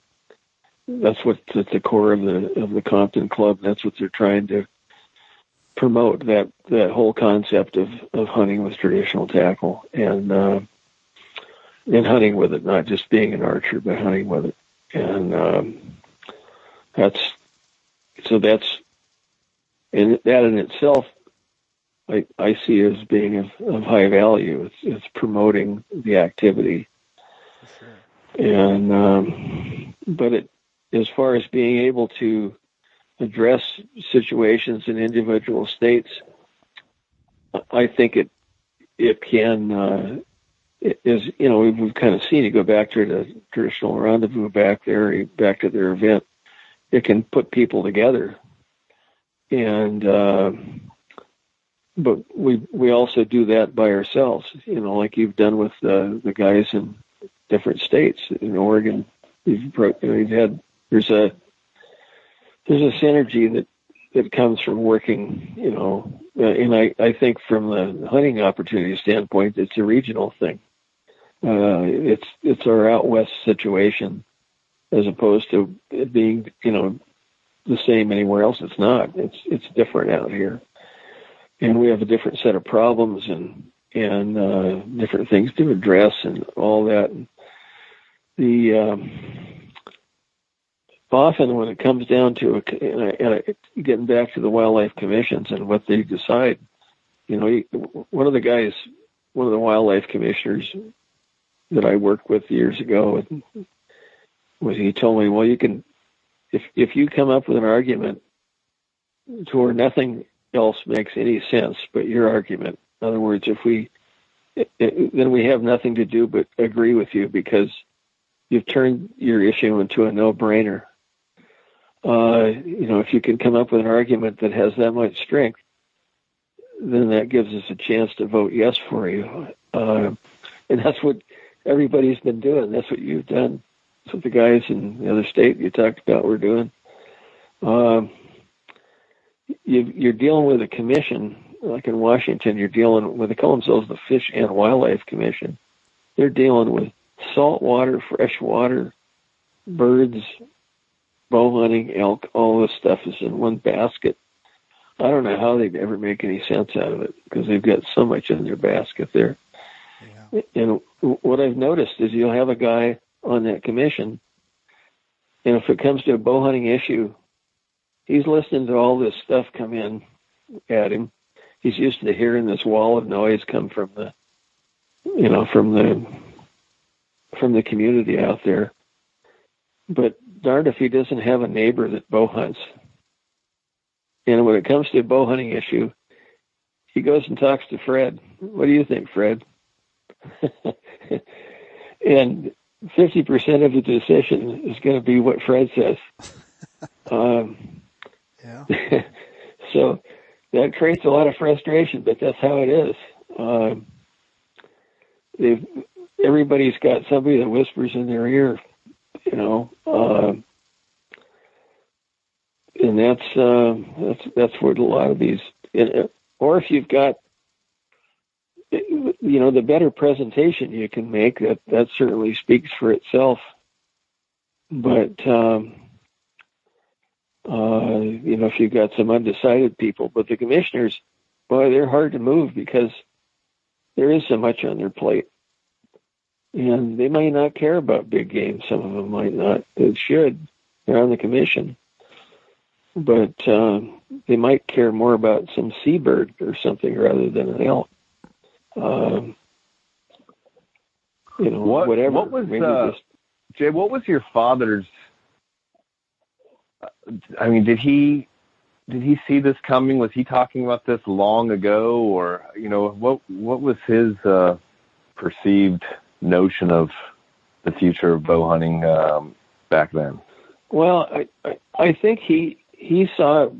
that's what's at the core of the of the Compton Club. That's what they're trying to promote that that whole concept of of hunting with traditional tackle and uh, and hunting with it, not just being an archer, but hunting with it, and um, that's so that's and that in itself, I I see as being of, of high value. It's it's promoting the activity, sure. and um, but it as far as being able to address situations in individual states, I think it it can uh, it is you know we've, we've kind of seen it go back to the traditional rendezvous back there back to their event. It can put people together, and uh, but we we also do that by ourselves. You know, like you've done with the the guys in different states in Oregon. You've, you know, you've had there's a there's a synergy that that comes from working, you know, uh, and I, I think from the hunting opportunity standpoint, it's a regional thing. Uh, it's it's our out west situation, as opposed to it being, you know, the same anywhere else. It's not. It's it's different out here, and we have a different set of problems and and uh, different things to address and all that. And The um, often when it comes down to a, and I, getting back to the wildlife commissions and what they decide, you know, one of the guys, one of the wildlife commissioners that I worked with years ago, was he told me, well, you can, if if you come up with an argument to where nothing else makes any sense but your argument, In other words, if we it, it, then we have nothing to do but agree with you because you've turned your issue into a no-brainer. Uh, you know, if you can come up with an argument that has that much strength, then that gives us a chance to vote yes for you. Uh, and that's what everybody's been doing. That's what you've done. That's what the guys in the other state you talked about were doing. Um, you, are dealing with a commission, like in Washington, you're dealing with, they call themselves the Fish and Wildlife Commission. They're dealing with salt water, fresh water, birds, bow hunting, elk, all this stuff is in one basket. I don't know how they'd ever make any sense out of it because they've got so much in their basket there. Yeah. And what I've noticed is you'll have a guy on that commission, and if it comes to a bow hunting issue, he's listening to all this stuff come in at him. He's used to hearing this wall of noise come from the, you know, from the, from the community out there. But darned if he doesn't have a neighbor that bow hunts. And when it comes to a bow hunting issue, he goes and talks to Fred. What do you think, Fred? [LAUGHS] and 50% of the decision is going to be what Fred says. [LAUGHS] Um, yeah. [LAUGHS] so that creates a lot of frustration, but that's how it is. Um, they've, everybody's got somebody that whispers in their ear, you know, um, and that's uh, that's that's what a lot of these. Or if you've got you know, the better presentation you can make, that, that certainly speaks for itself. But, um, uh, you know, if you've got some undecided people, but the commissioners, boy, they're hard to move because there is so much on their plate. And they might not care about big game. Some of them might not. They should. They're on the commission. But uh, they might care more about some seabird or something rather than an elk. Um, you know, what, whatever. What was uh, just... Jay? What was your father's? I mean, did he did he see this coming? Was he talking about this long ago, or you know, what what was his uh, perceived notion of the future of bow hunting um, back then? Well, I, I I think he he saw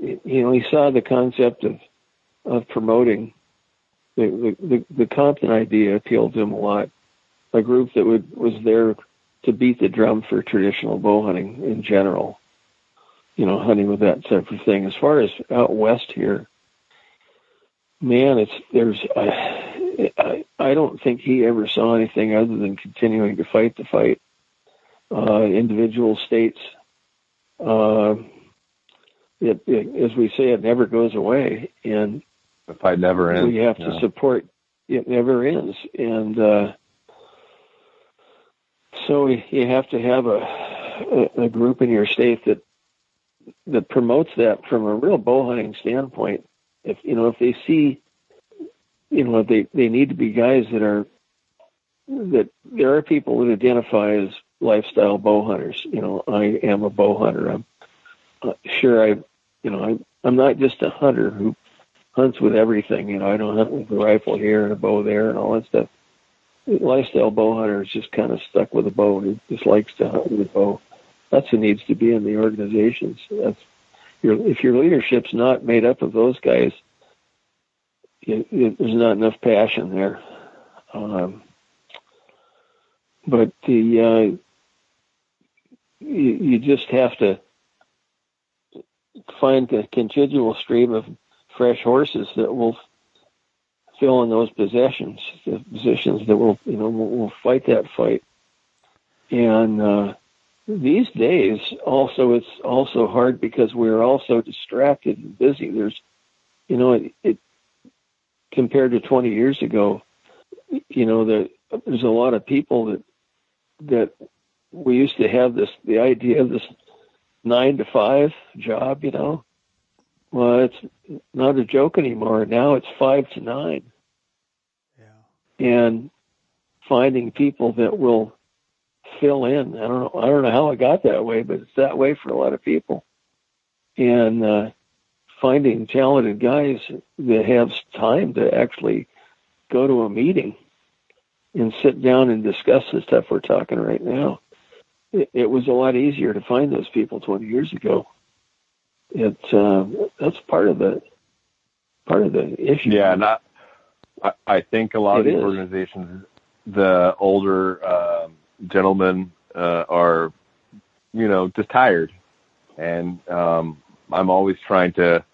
you know he saw the concept of of promoting the, the, the Compton idea appealed to him a lot. A group that would, was there to beat the drum for traditional bow hunting in general. You know, hunting with that type of thing. As far as out west here, man, it's there's. I, I, I don't think he ever saw anything other than continuing to fight the fight. Uh, individual states, uh, it, it, as we say, it never goes away, and the fight never ends. We have to support. It never ends, and uh, so you have to have a, a, group in your state that that promotes that from a real bow hunting standpoint. If you know, if they see, you know, they they need to be guys that are that there are people that identify as lifestyle bow hunters. You know, I am a bow hunter. I'm uh, sure I, you know, I, I'm not just a hunter who hunts with everything. You know, I don't hunt with a rifle here and a bow there and all that stuff. Lifestyle bow hunter is just kind of stuck with a bow. He just likes to hunt with a bow. That's who needs to be in the organizations. That's your if your leadership's not made up of those guys, you, you, there's not enough passion there. Um, but the uh, you, you just have to find a continual stream of fresh horses that will fill in those possessions, the positions that will, you know, will, fight that fight. And uh, these days, also, it's also hard because we're also distracted and busy. There's, you know, it, it compared to 20 years ago, you know, that there's a lot of people that that we used to have this the idea of this nine to five job, you know, well, it's not a joke anymore. Now it's five to nine. Yeah. And finding people that will fill in. I don't know. I don't know how it got that way, but it's that way for a lot of people. And uh, finding talented guys that have time to actually go to a meeting and sit down and discuss the stuff we're talking right now. It, it was a lot easier to find those people 20 years ago. It uh, that's part of the part of the issue. Yeah, not. I, I think a lot It of these is. organizations, the older uh, gentlemen uh, are, you know, just tired, and um, I'm always trying to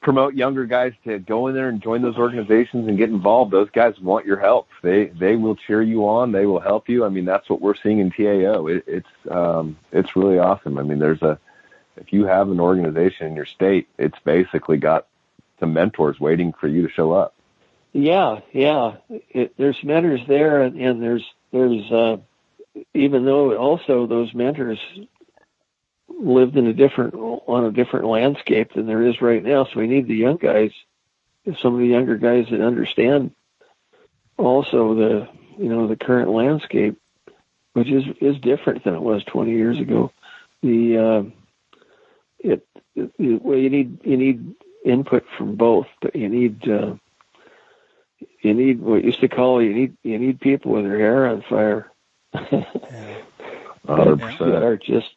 promote younger guys to go in there and join those organizations and get involved. Those guys want your help. They they will cheer you on. They will help you. I mean, that's what we're seeing in TAO. It, it's um, it's really awesome. I mean, there's a if you have an organization in your state, it's basically got some mentors waiting for you to show up. Yeah, yeah. It, there's mentors there, and, and there's there's uh, even though also those mentors lived in a different on a different landscape than there is right now. So we need the young guys, some of the younger guys that understand also the you know the current landscape, which is is different than it was 20 years ago. The uh, it, it well you need you need input from both, but you need uh, you need what used to call you need you need people with their hair on fire. [LAUGHS] Hundred that are just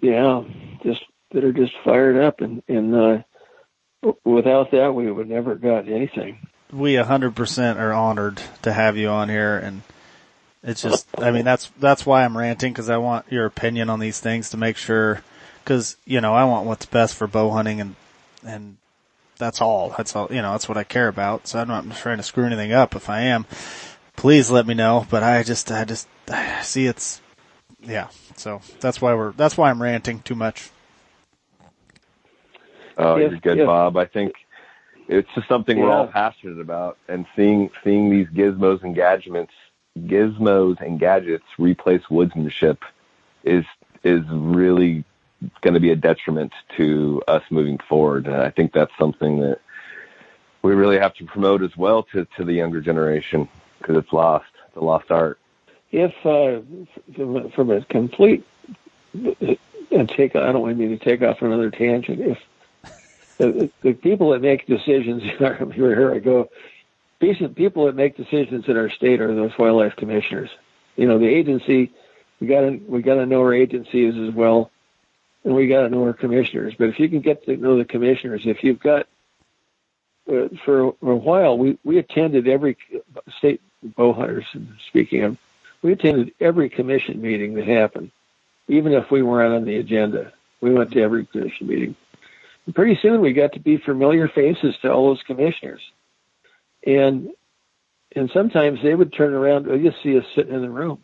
yeah, just that are just fired up and and uh, without that we would never got anything. we a hundred percent are honored to have you on here and it's just I mean that's that's why I'm ranting because I want your opinion on these things to make sure because you know I want what's best for bow hunting and and that's all. That's all you know that's what I care about. So I'm not trying to screw anything up. If I am please let me know. But I just I just I [SIGHS] see it's yeah. So that's why we're that's why I'm ranting too much. Oh, If- you're good, if- Bob. I think it's just something we're all passionate about, and seeing seeing these gizmos and gadgets, gizmos and gadgets replace woodsmanship is is really going to be a detriment to us moving forward. And I think that's something that we really have to promote as well to to the younger generation because it's lost, it's a lost art. If uh, from, a complete and take I don't want me to take off another tangent. If the, the people that make decisions, [LAUGHS] here I go. Decent people that make decisions in our state are those wildlife commissioners. You know, the agency we got to we got to know our agencies as well, and we got to know our commissioners. But if you can get to know the commissioners, if you've got uh, for, for a while, we we attended every state bow hunters. Speaking of, we attended every commission meeting that happened, even if we weren't on the agenda. We went to every commission meeting. And pretty soon, we got to be familiar faces to all those commissioners, and and sometimes they would turn around. Oh, you see us sitting in the room.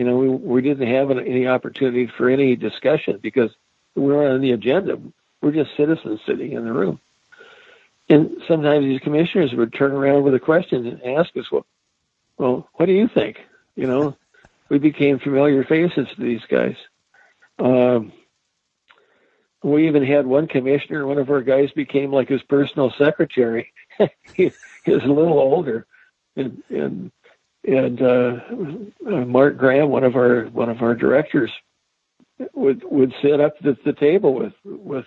You know, we we didn't have any opportunity for any discussion because we weren't on the agenda. We're just citizens sitting in the room. And sometimes these commissioners would turn around with a question and ask us, "Well, well, what do you think?" You know, we became familiar faces to these guys. Um, we even had one commissioner. One of our guys became like his personal secretary. [LAUGHS] he, he was a little older, and and and uh, Mark Graham, one of our one of our directors, would would sit up at the table with with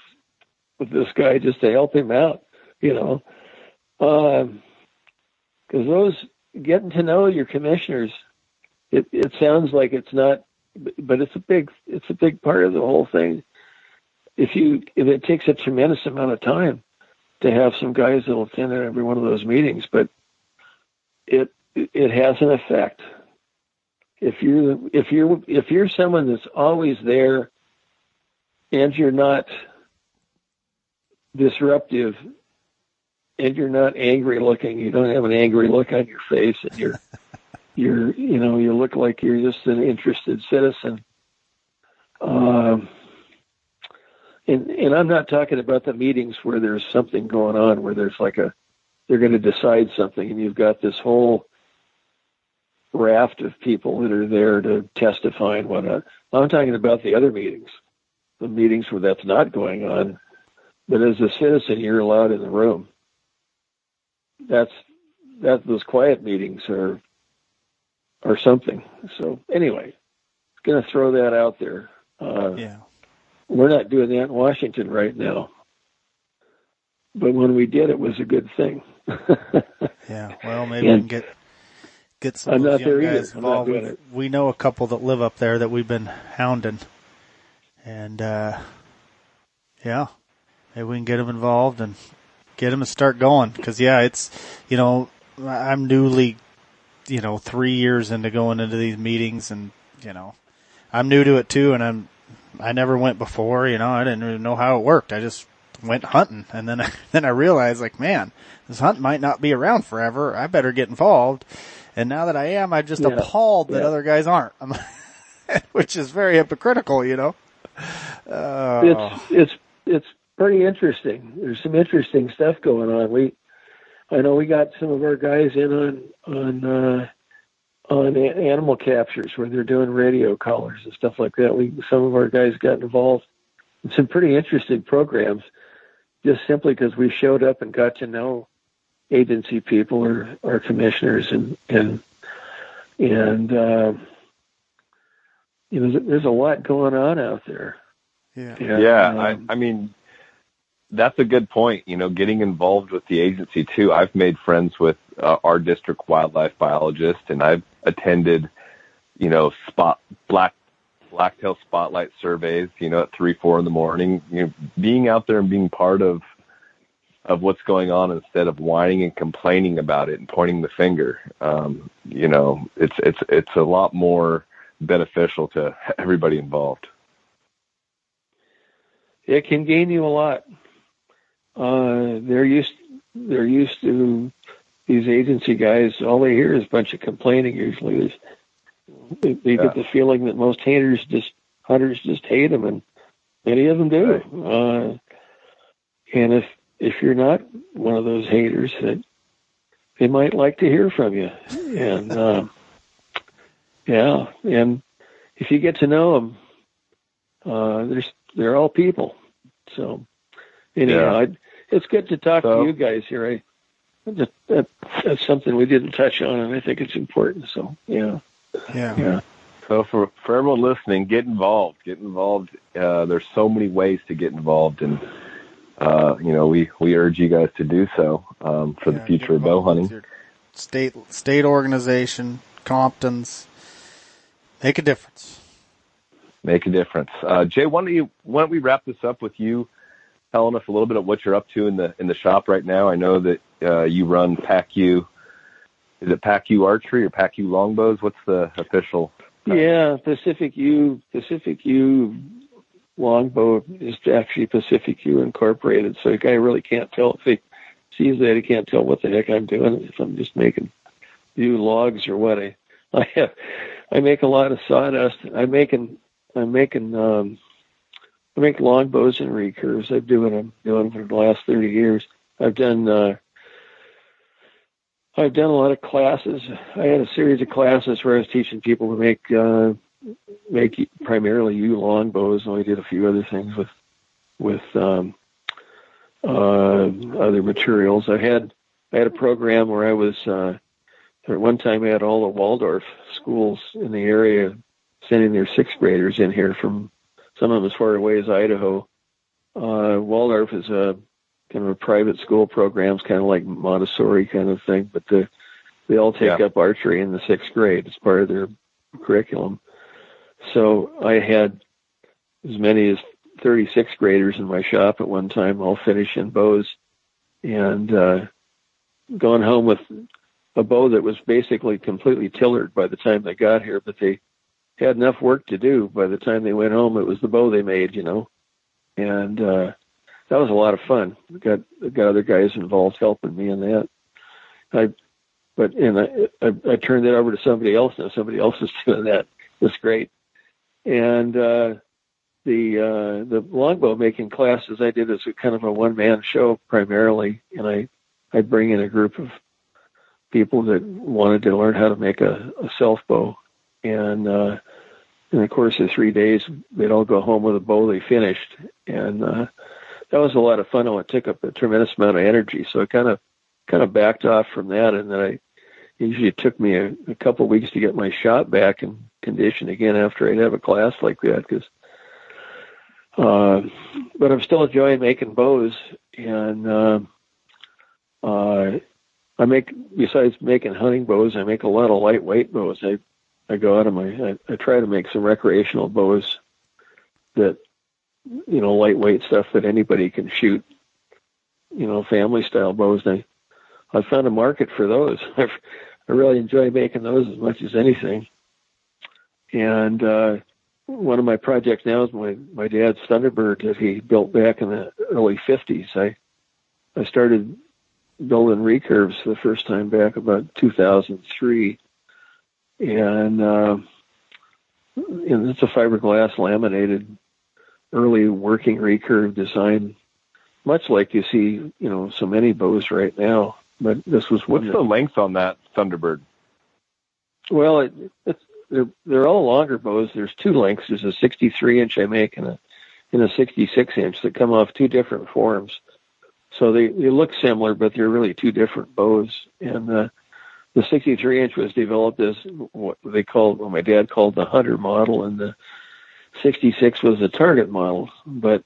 with this guy just to help him out. You know, because those getting to know your commissioners, it it sounds like it's not, but it's a big it's a big part of the whole thing. If you if it takes a tremendous amount of time to have some guys that'll attend every one of those meetings, but it it has an effect. If you if you're if you're someone that's always there and you're not disruptive and you're not angry looking, you don't have an angry look on your face and you're [LAUGHS] you're you know, you look like you're just an interested citizen. Um and and I'm not talking about the meetings where there's something going on where there's like a they're going to decide something and you've got this whole raft of people that are there to testify and whatnot. I'm talking about the other meetings, the meetings where that's not going on. But as a citizen, you're allowed in the room. That's that. Those quiet meetings are are something. So anyway, going to throw that out there. Uh, yeah we're not doing that in Washington right now. but when we did, it was a good thing. [LAUGHS] yeah. Well, maybe and we can get get some I'm of those young guys involved. We, we know a couple that live up there that we've been hounding, and uh, yeah, maybe we can get them involved and get them to start going. Because yeah, it's you know I'm newly you know three years into going into these meetings, and you know I'm new to it too, and I'm I never went before. You know I didn't even know how it worked. I just went hunting, and then [LAUGHS] then I realized like man, this hunt might not be around forever. I better get involved. And now that I am, I'm just Yeah. appalled that Yeah. other guys aren't. [LAUGHS] Which is very hypocritical, you know. Uh, it's it's it's pretty interesting. There's some interesting stuff going on. We I know we got some of our guys in on on uh, on animal captures where they're doing radio collars and stuff like that. We some of our guys got involved in some pretty interesting programs, just simply because we showed up and got to know agency people or or commissioners and and and uh, you know there's a lot going on out there. yeah. And, yeah, um, I, I mean, that's a good point. You know, getting involved with the agency too. I've made friends with uh, our district wildlife biologist, and I've attended, you know, spot black blacktail spotlight surveys. You know, at three, four in the morning. You know, being out there and being part of of what's going on instead of whining and complaining about it and pointing the finger. Um, you know, it's it's it's a lot more beneficial to everybody involved. it can gain you a lot. Uh, they're used they're used to these agency guys. All they hear is a bunch of complaining. Usually, There's, they, they Yeah. get the feeling that most hunters just hunters just hate them, and many of them do. Uh, and if if you're not one of those haters, that they might like to hear from you. And [LAUGHS] um, yeah, and if you get to know them, uh, there's they're all people. So anyhow, Yeah. I, it's good to talk So- to you guys here. I, that, that, that's something we didn't touch on, and I think it's important. So yeah, yeah. yeah, So for for everyone listening, get involved. Get involved. Uh, there's so many ways to get involved, and uh, you know we we urge you guys to do so um, for the future of bow hunting. State state organization, Compton's, make a difference. Make a difference. Uh, Jay, why don't you why don't we wrap this up with you telling us a little bit of what you're up to in the in the shop right now? I know that uh, you run PACU. Is it PACU archery or PACU longbows? What's the official? yeah. Pacific Yew, Pacific Yew longbow is actually Pacific Yew Incorporated. So a guy really can't tell if he sees that he can't tell what the heck I'm doing if I'm just making new logs or what. I [LAUGHS] I have I make a lot of sawdust. I'm making I'm making um I make longbows and recurves. I've been doing them doing for the last thirty years. I've done uh I've done a lot of classes. I had a series of classes where I was teaching people to make uh make primarily yew longbows and I did a few other things with with um uh other materials. I had I had a program where I was uh at one time I had all the Waldorf schools in the area sending their sixth graders in here from some of them as far away as Idaho. Uh, Waldorf is a kind of a private school program. It's kind of like Montessori kind of thing, but the, they all take Yeah. up archery in the sixth grade as part of their curriculum. So I had as many as 36 graders in my shop at one time, all finishing bows, and uh, gone home with a bow that was basically completely tillered by the time they got here, but they had enough work to do by the time they went home. It was the bow they made, you know, and uh, that was a lot of fun. Got got other guys involved helping me in that. I, but and I, I, I turned it over to somebody else. Now somebody else is [LAUGHS] doing that. It's great. And uh, the uh, the longbow making classes I did as a kind of a one man show primarily, and I I bring in a group of people that wanted to learn how to make a, a self bow, and uh, in the course of three days, they'd all go home with a bow they finished, and uh, that was a lot of fun. And it took up a tremendous amount of energy, so I kind of kind of backed off from that, and then I usually it took me a, a couple of weeks to get my shot back in condition again after I'd have a class like that because. Uh, but I'm still enjoying making bows, and uh, uh, I make besides making hunting bows, I make a lot of lightweight bows. I I go out of my I, I try to make some recreational bows that you know lightweight stuff that anybody can shoot. You know, family style bows. And I I found a market for those. [LAUGHS] I really enjoy making those as much as anything. And uh, one of my projects now is my my dad's Thunderbird that he built back in the early '50s. I I started building recurves for the first time back about 2003, and uh, and it's a fiberglass laminated early working recurve design, much like you see you know so many bows right now. But this was what's the length on that Thunderbird? Well, it, it's they're they're all longer bows. There's two lengths. There's a 63 inch I make and a and a 66 inch that come off two different forms. So they they look similar, but they're really two different bows. And uh, the 63 inch was developed as what they called, what my dad called the hunter model, and the 66 was the target model. But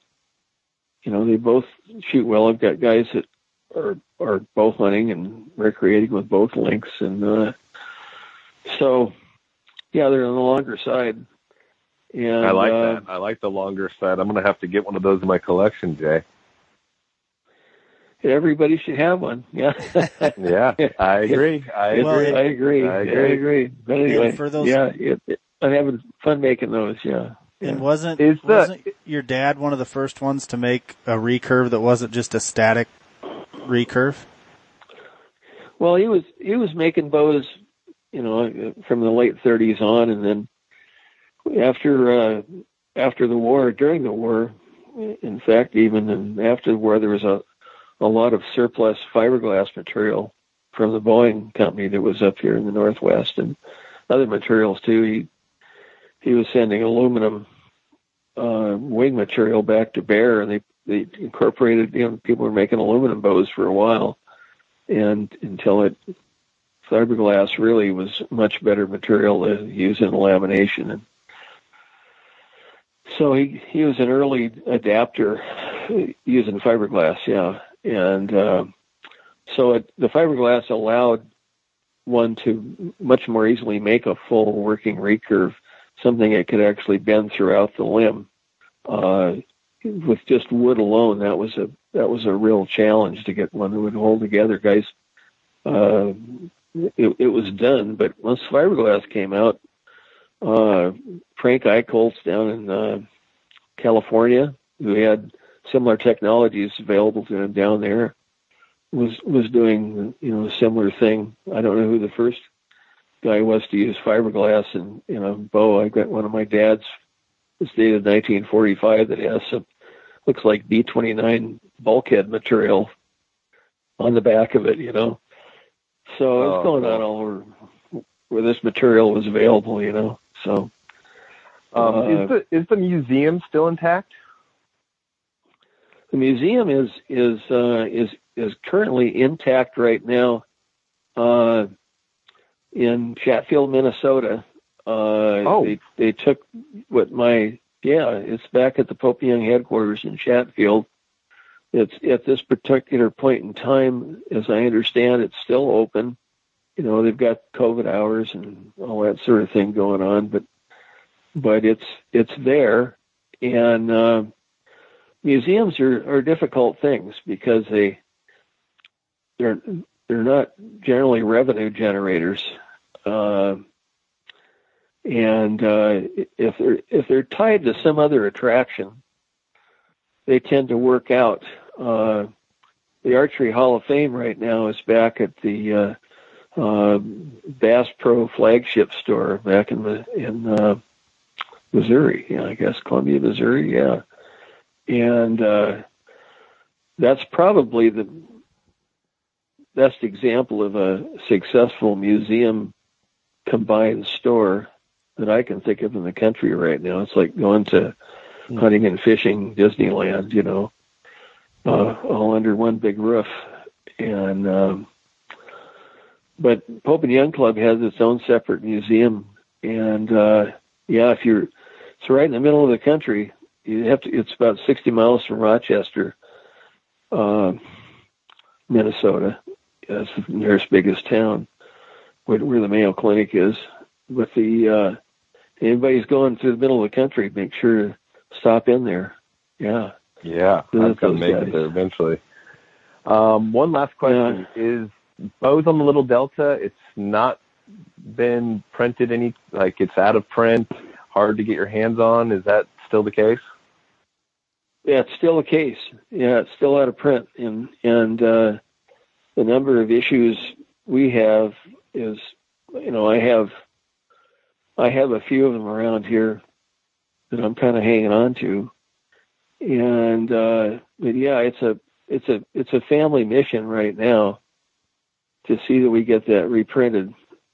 you know, they both shoot well. I've got guys that are are both hunting and recreating with both links. and uh, so yeah, they're on the longer side. And, I like uh, that. I like the longer side. I'm going to have to get one of those in my collection, Jay. Everybody should have one. [LAUGHS] Yeah. yeah, I agree. I Well, agree. I agree. I I agree. agree. But anyway, for those- yeah, it, it, I'm having fun making those. Yeah. And wasn't Is the- wasn't your dad one of the first ones to make a recurve that wasn't just a static recurve? Well, he was he was making bows, you know, from the late 30s on, and then after uh, after the war, during the war, in fact, even after the war, there was a a lot of surplus fiberglass material from the Boeing company that was up here in the Northwest, and other materials too. He he was sending aluminum uh, wing material back to Bear, and they they incorporated. You know, people were making aluminum bows for a while and until it fiberglass really was much better material to use in lamination and so he he was an early adapter using fiberglass yeah and uh, so it, the fiberglass allowed one to much more easily make a full working recurve something that could actually bend throughout the limb uh, with just wood alone that was a that was a real challenge to get one that would hold together, guys. Uh, it, it was done, but once fiberglass came out, uh, Frank Eichholz down in uh, California, who had similar technologies available to him down there, was was doing you know a similar thing. I don't know who the first guy was to use fiberglass in in a bow. I got one of my dad's. It's dated 1945 that has some looks like B29 bulkhead material on the back of it, you know. So Oh, it's going on all over where this material was available, you know. So Um, Uh, is the is the museum still intact? the museum is is uh, is is currently intact right now uh, in Chatfield, Minnesota. Uh, Oh. they they took what my yeah, it's back at the Pope Young headquarters in Chatfield. It's at this particular point in time, as I understand, it's still open. You know, they've got COVID hours and all that sort of thing going on, but but it's it's there, and uh, museums are, are difficult things because they they're they're not generally revenue generators. Uh, and uh, if they're if they're tied to some other attraction, they tend to work out. Uh, the Archery Hall of Fame right now is back at the uh, uh, Bass Pro flagship store back in the in uh, Missouri. Yeah, I guess Columbia, Missouri. Yeah, and uh, that's probably the best example of a successful museum combined store that I can think of in the country right now. It's like going to hunting and fishing Disneyland, you know, uh, all under one big roof. And um, but Pope and Young Club has its own separate museum, and uh, yeah, if you're it's right in the middle of the country. You have to. It's about 60 miles from Rochester, uh, Minnesota. That's the nearest biggest town where, where the Mayo Clinic is. With the uh, anybody's going through the middle of the country, make sure to stop in there. Yeah. Yeah, I'm gonna make guys. it there eventually. Um, one last question is Bows on the Little Delta. It's not been printed any like it's out of print, hard to get your hands on. Is that still the case? Yeah, it's still the case. Yeah, it's still out of print, and and uh, the number of issues we have is, you know, I have, I have a few of them around here that I'm kind of hanging on to, and uh, but yeah, it's a it's a it's a family mission right now to see that we get that reprinted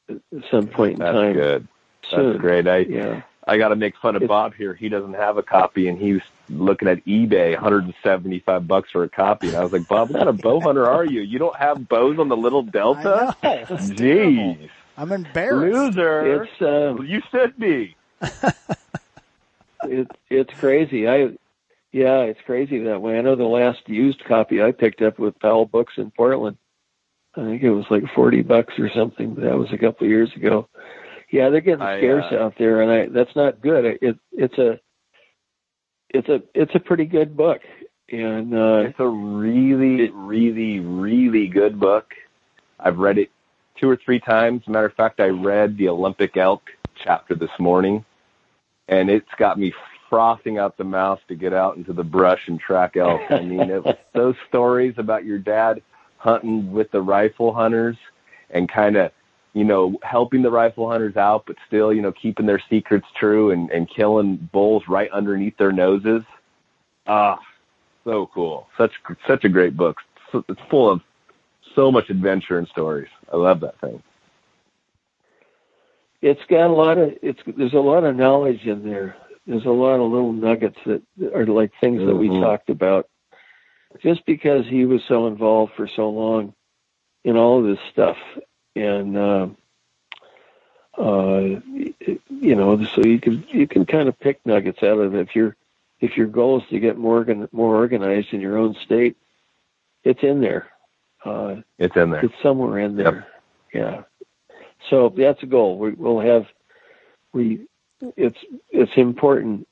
at some point in time. That's time good. soon. That's great. I Yeah. I got to make fun of It's- Bob here. He doesn't have a copy, and he was looking at eBay, 175 bucks for a copy. And I was like, Bob, what kind of bow hunter are you? You don't have Bows on the Little Delta? I terrible. Jeez, I'm embarrassed. loser! It's um, you should be. [LAUGHS] it, it's crazy. I, yeah, it's crazy that way. I know the last used copy I picked up with Powell Books in Portland. I think it was like forty bucks or something. But that was a couple of years ago. Yeah, they're getting I, scarce uh, out there, and I that's not good. It, it's a it's a it's a pretty good book, and uh, It's a really, really, really good book. I've read it two or three times. Matter of fact, I read the Olympic Elk chapter this morning, and it's got me frothing out the mouth to get out into the brush and track elk. I mean, it was [LAUGHS] those stories about your dad hunting with the rifle hunters and kind of, you know, helping the rifle hunters out, but still, you know, keeping their secrets true and, and killing bulls right underneath their noses. Ah, so cool. Such such a great book. It's full of so much adventure and stories. I love that thing. it's got a lot of it's there's a lot of knowledge in there. There's a lot of little nuggets that are like things that we Mhm. talked about. Just because he was so involved for so long in all of this stuff, and uh, uh, you know, so you can you can kind of pick nuggets out of it. If your if your goal is to get more organ, more organized in your own state, it's in there. Uh, It's in there. it's somewhere in there. Yeah. So that's a goal. We, we'll have we. It's it's important,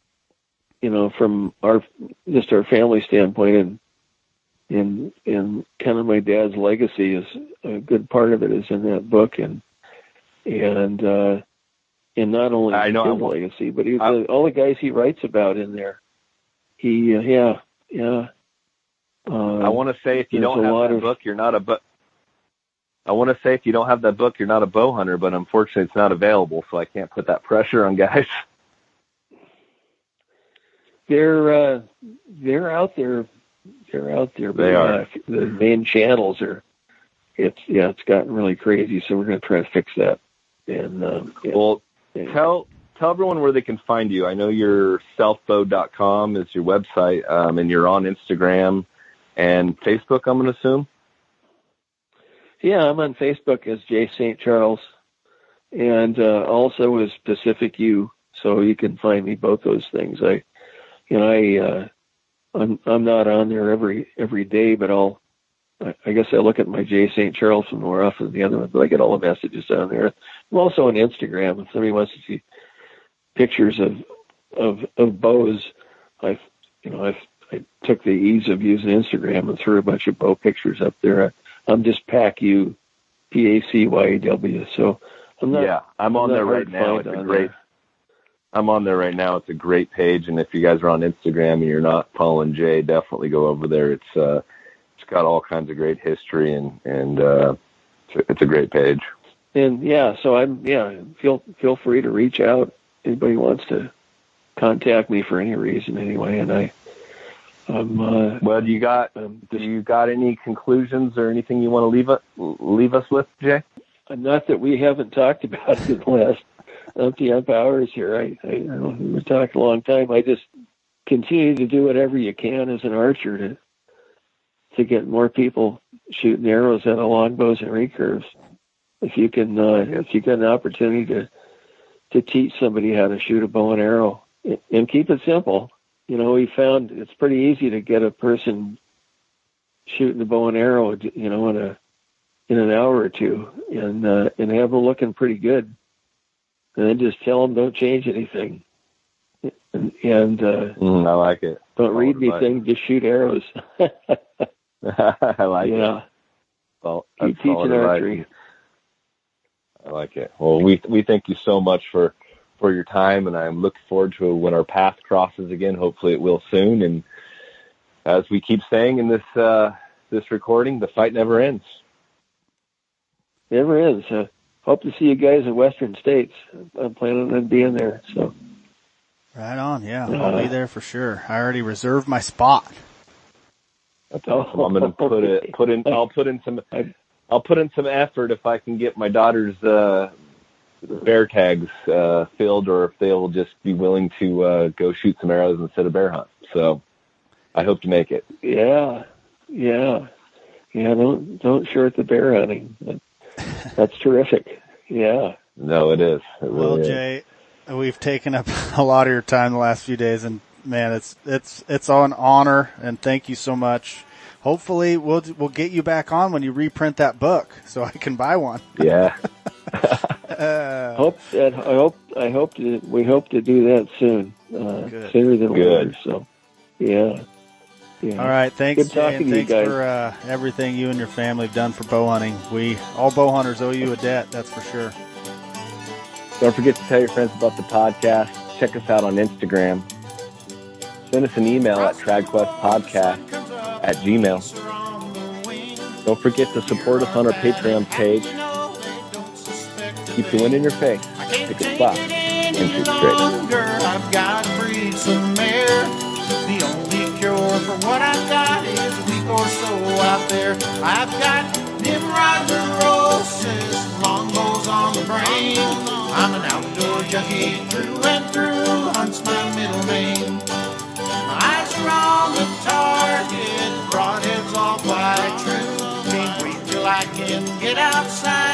you know, from our just our family standpoint, and and and kind of my dad's legacy is a good part of it is in that book, and and uh, and not only I know, his legacy, but he, I- all the guys he writes about in there. He, uh, yeah, yeah. Um, I want to say if you don't have that of- book, you're not a bo- I want to say if you don't have that book, you're not a bow hunter, but unfortunately it's not available, so I can't put that pressure on guys. [LAUGHS] they're uh, they're out there. They're out there. They are. Uh, the main channels are. It's yeah, it's gotten really crazy. So we're going to try to fix that. And um, yeah, Well, yeah. tell tell everyone where they can find you. I know your selfbow.com is your website, um, and you're on Instagram and Facebook. I'm going to assume. Yeah, I'm on Facebook as Jay St. Charles, and uh, also as Pacific Yew. So you can find me both those things. I, you know, I, uh, I'm I'm not on there every every day, but I'll. I, I guess I look at my Jay St. Charles one more often than the other one, but I get all the messages on there. I'm also on Instagram. If somebody wants to see pictures of of of bows, I've you know, I I took the ease of using Instagram and threw a bunch of bow pictures up there. I'm just PacYew, P A C Y A W. So I'm not. yeah, I'm on not there right now. It's a great. there. I'm on there right now. It's a great page, and if you guys are on Instagram and you're not following Jay, definitely go over there. It's uh, it's got all kinds of great history, and and uh, it's, a, it's a great page. And yeah, so I'm yeah. Feel feel free to reach out. Anybody wants to contact me for any reason anyway, and I. I'm uh, Well, do you got um, do you got any conclusions or anything you want to leave us leave us with, Jay? not that we haven't talked about it in the last umpty ump hours here. I, I, I we've talked a long time. I just continue to do whatever you can as an archer to to get more people shooting arrows out of longbows and recurves. If you can, uh, if you get an opportunity to to teach somebody how to shoot a bow and arrow and keep it simple. You know, we found it's pretty easy to get a person shooting the bow and arrow, you know, in a in an hour or two, and uh, and have them looking pretty good. And then just tell them don't change anything, and, and uh, Mm, I like it. don't read anything. Just shoot arrows. [LAUGHS] I like it. yeah, Well, keep teaching archery. I like it. Well, we we thank you so much for for your time, and I'm looking forward to when our path crosses again. Hopefully, it will soon. And as we keep saying in this uh, this recording, the fight never ends. Never ends. Uh, hope to see you guys in Western States. I'm planning on being there. So Right on. Yeah, Uh, I'll be there for sure. I already reserved my spot. That's awesome. I'm going to put it put in. I'll put in some. [LAUGHS] I- I'll put in some effort if I can get my daughter's uh, bear tags uh, filled, or if they'll just be willing to uh, go shoot some arrows instead of bear hunt. So I hope to make it. yeah, yeah, yeah. Don't don't short the bear hunting. That's terrific. Yeah. No, it is. It Well, really is. Jay, we've taken up [LAUGHS] a lot of your time the last few days, and man, it's it's it's all an honor, and thank you so much. Hopefully, we'll we'll get you back on when you reprint that book, so I can buy one. Yeah. [LAUGHS] Uh, [LAUGHS] Hope that I hope I hope to we hope to do that soon. Uh, Good. sooner than Good. later. So, yeah. Yeah. all right, thanks, Good Jay, talking and to you thanks guys. for uh, everything you and your family have done for bow hunting. We all bow hunters owe you a debt, that's for sure. Don't forget to tell your friends about the podcast. Check us out on Instagram. Send us an email at tradquestpodcast at gmail. Don't forget to support us on our Patreon page. Keep the wind in your face. Pick a spot and shoot straight. I've got to breathe some air. The only cure for what I've got is a week or so out there. I've got Nimrod neurosis, longbows on the brain. I'm an outdoor junkie through and through. Hunts my middle name. My eyes are on the target, broadheads all fly true. Can't wait till I can get outside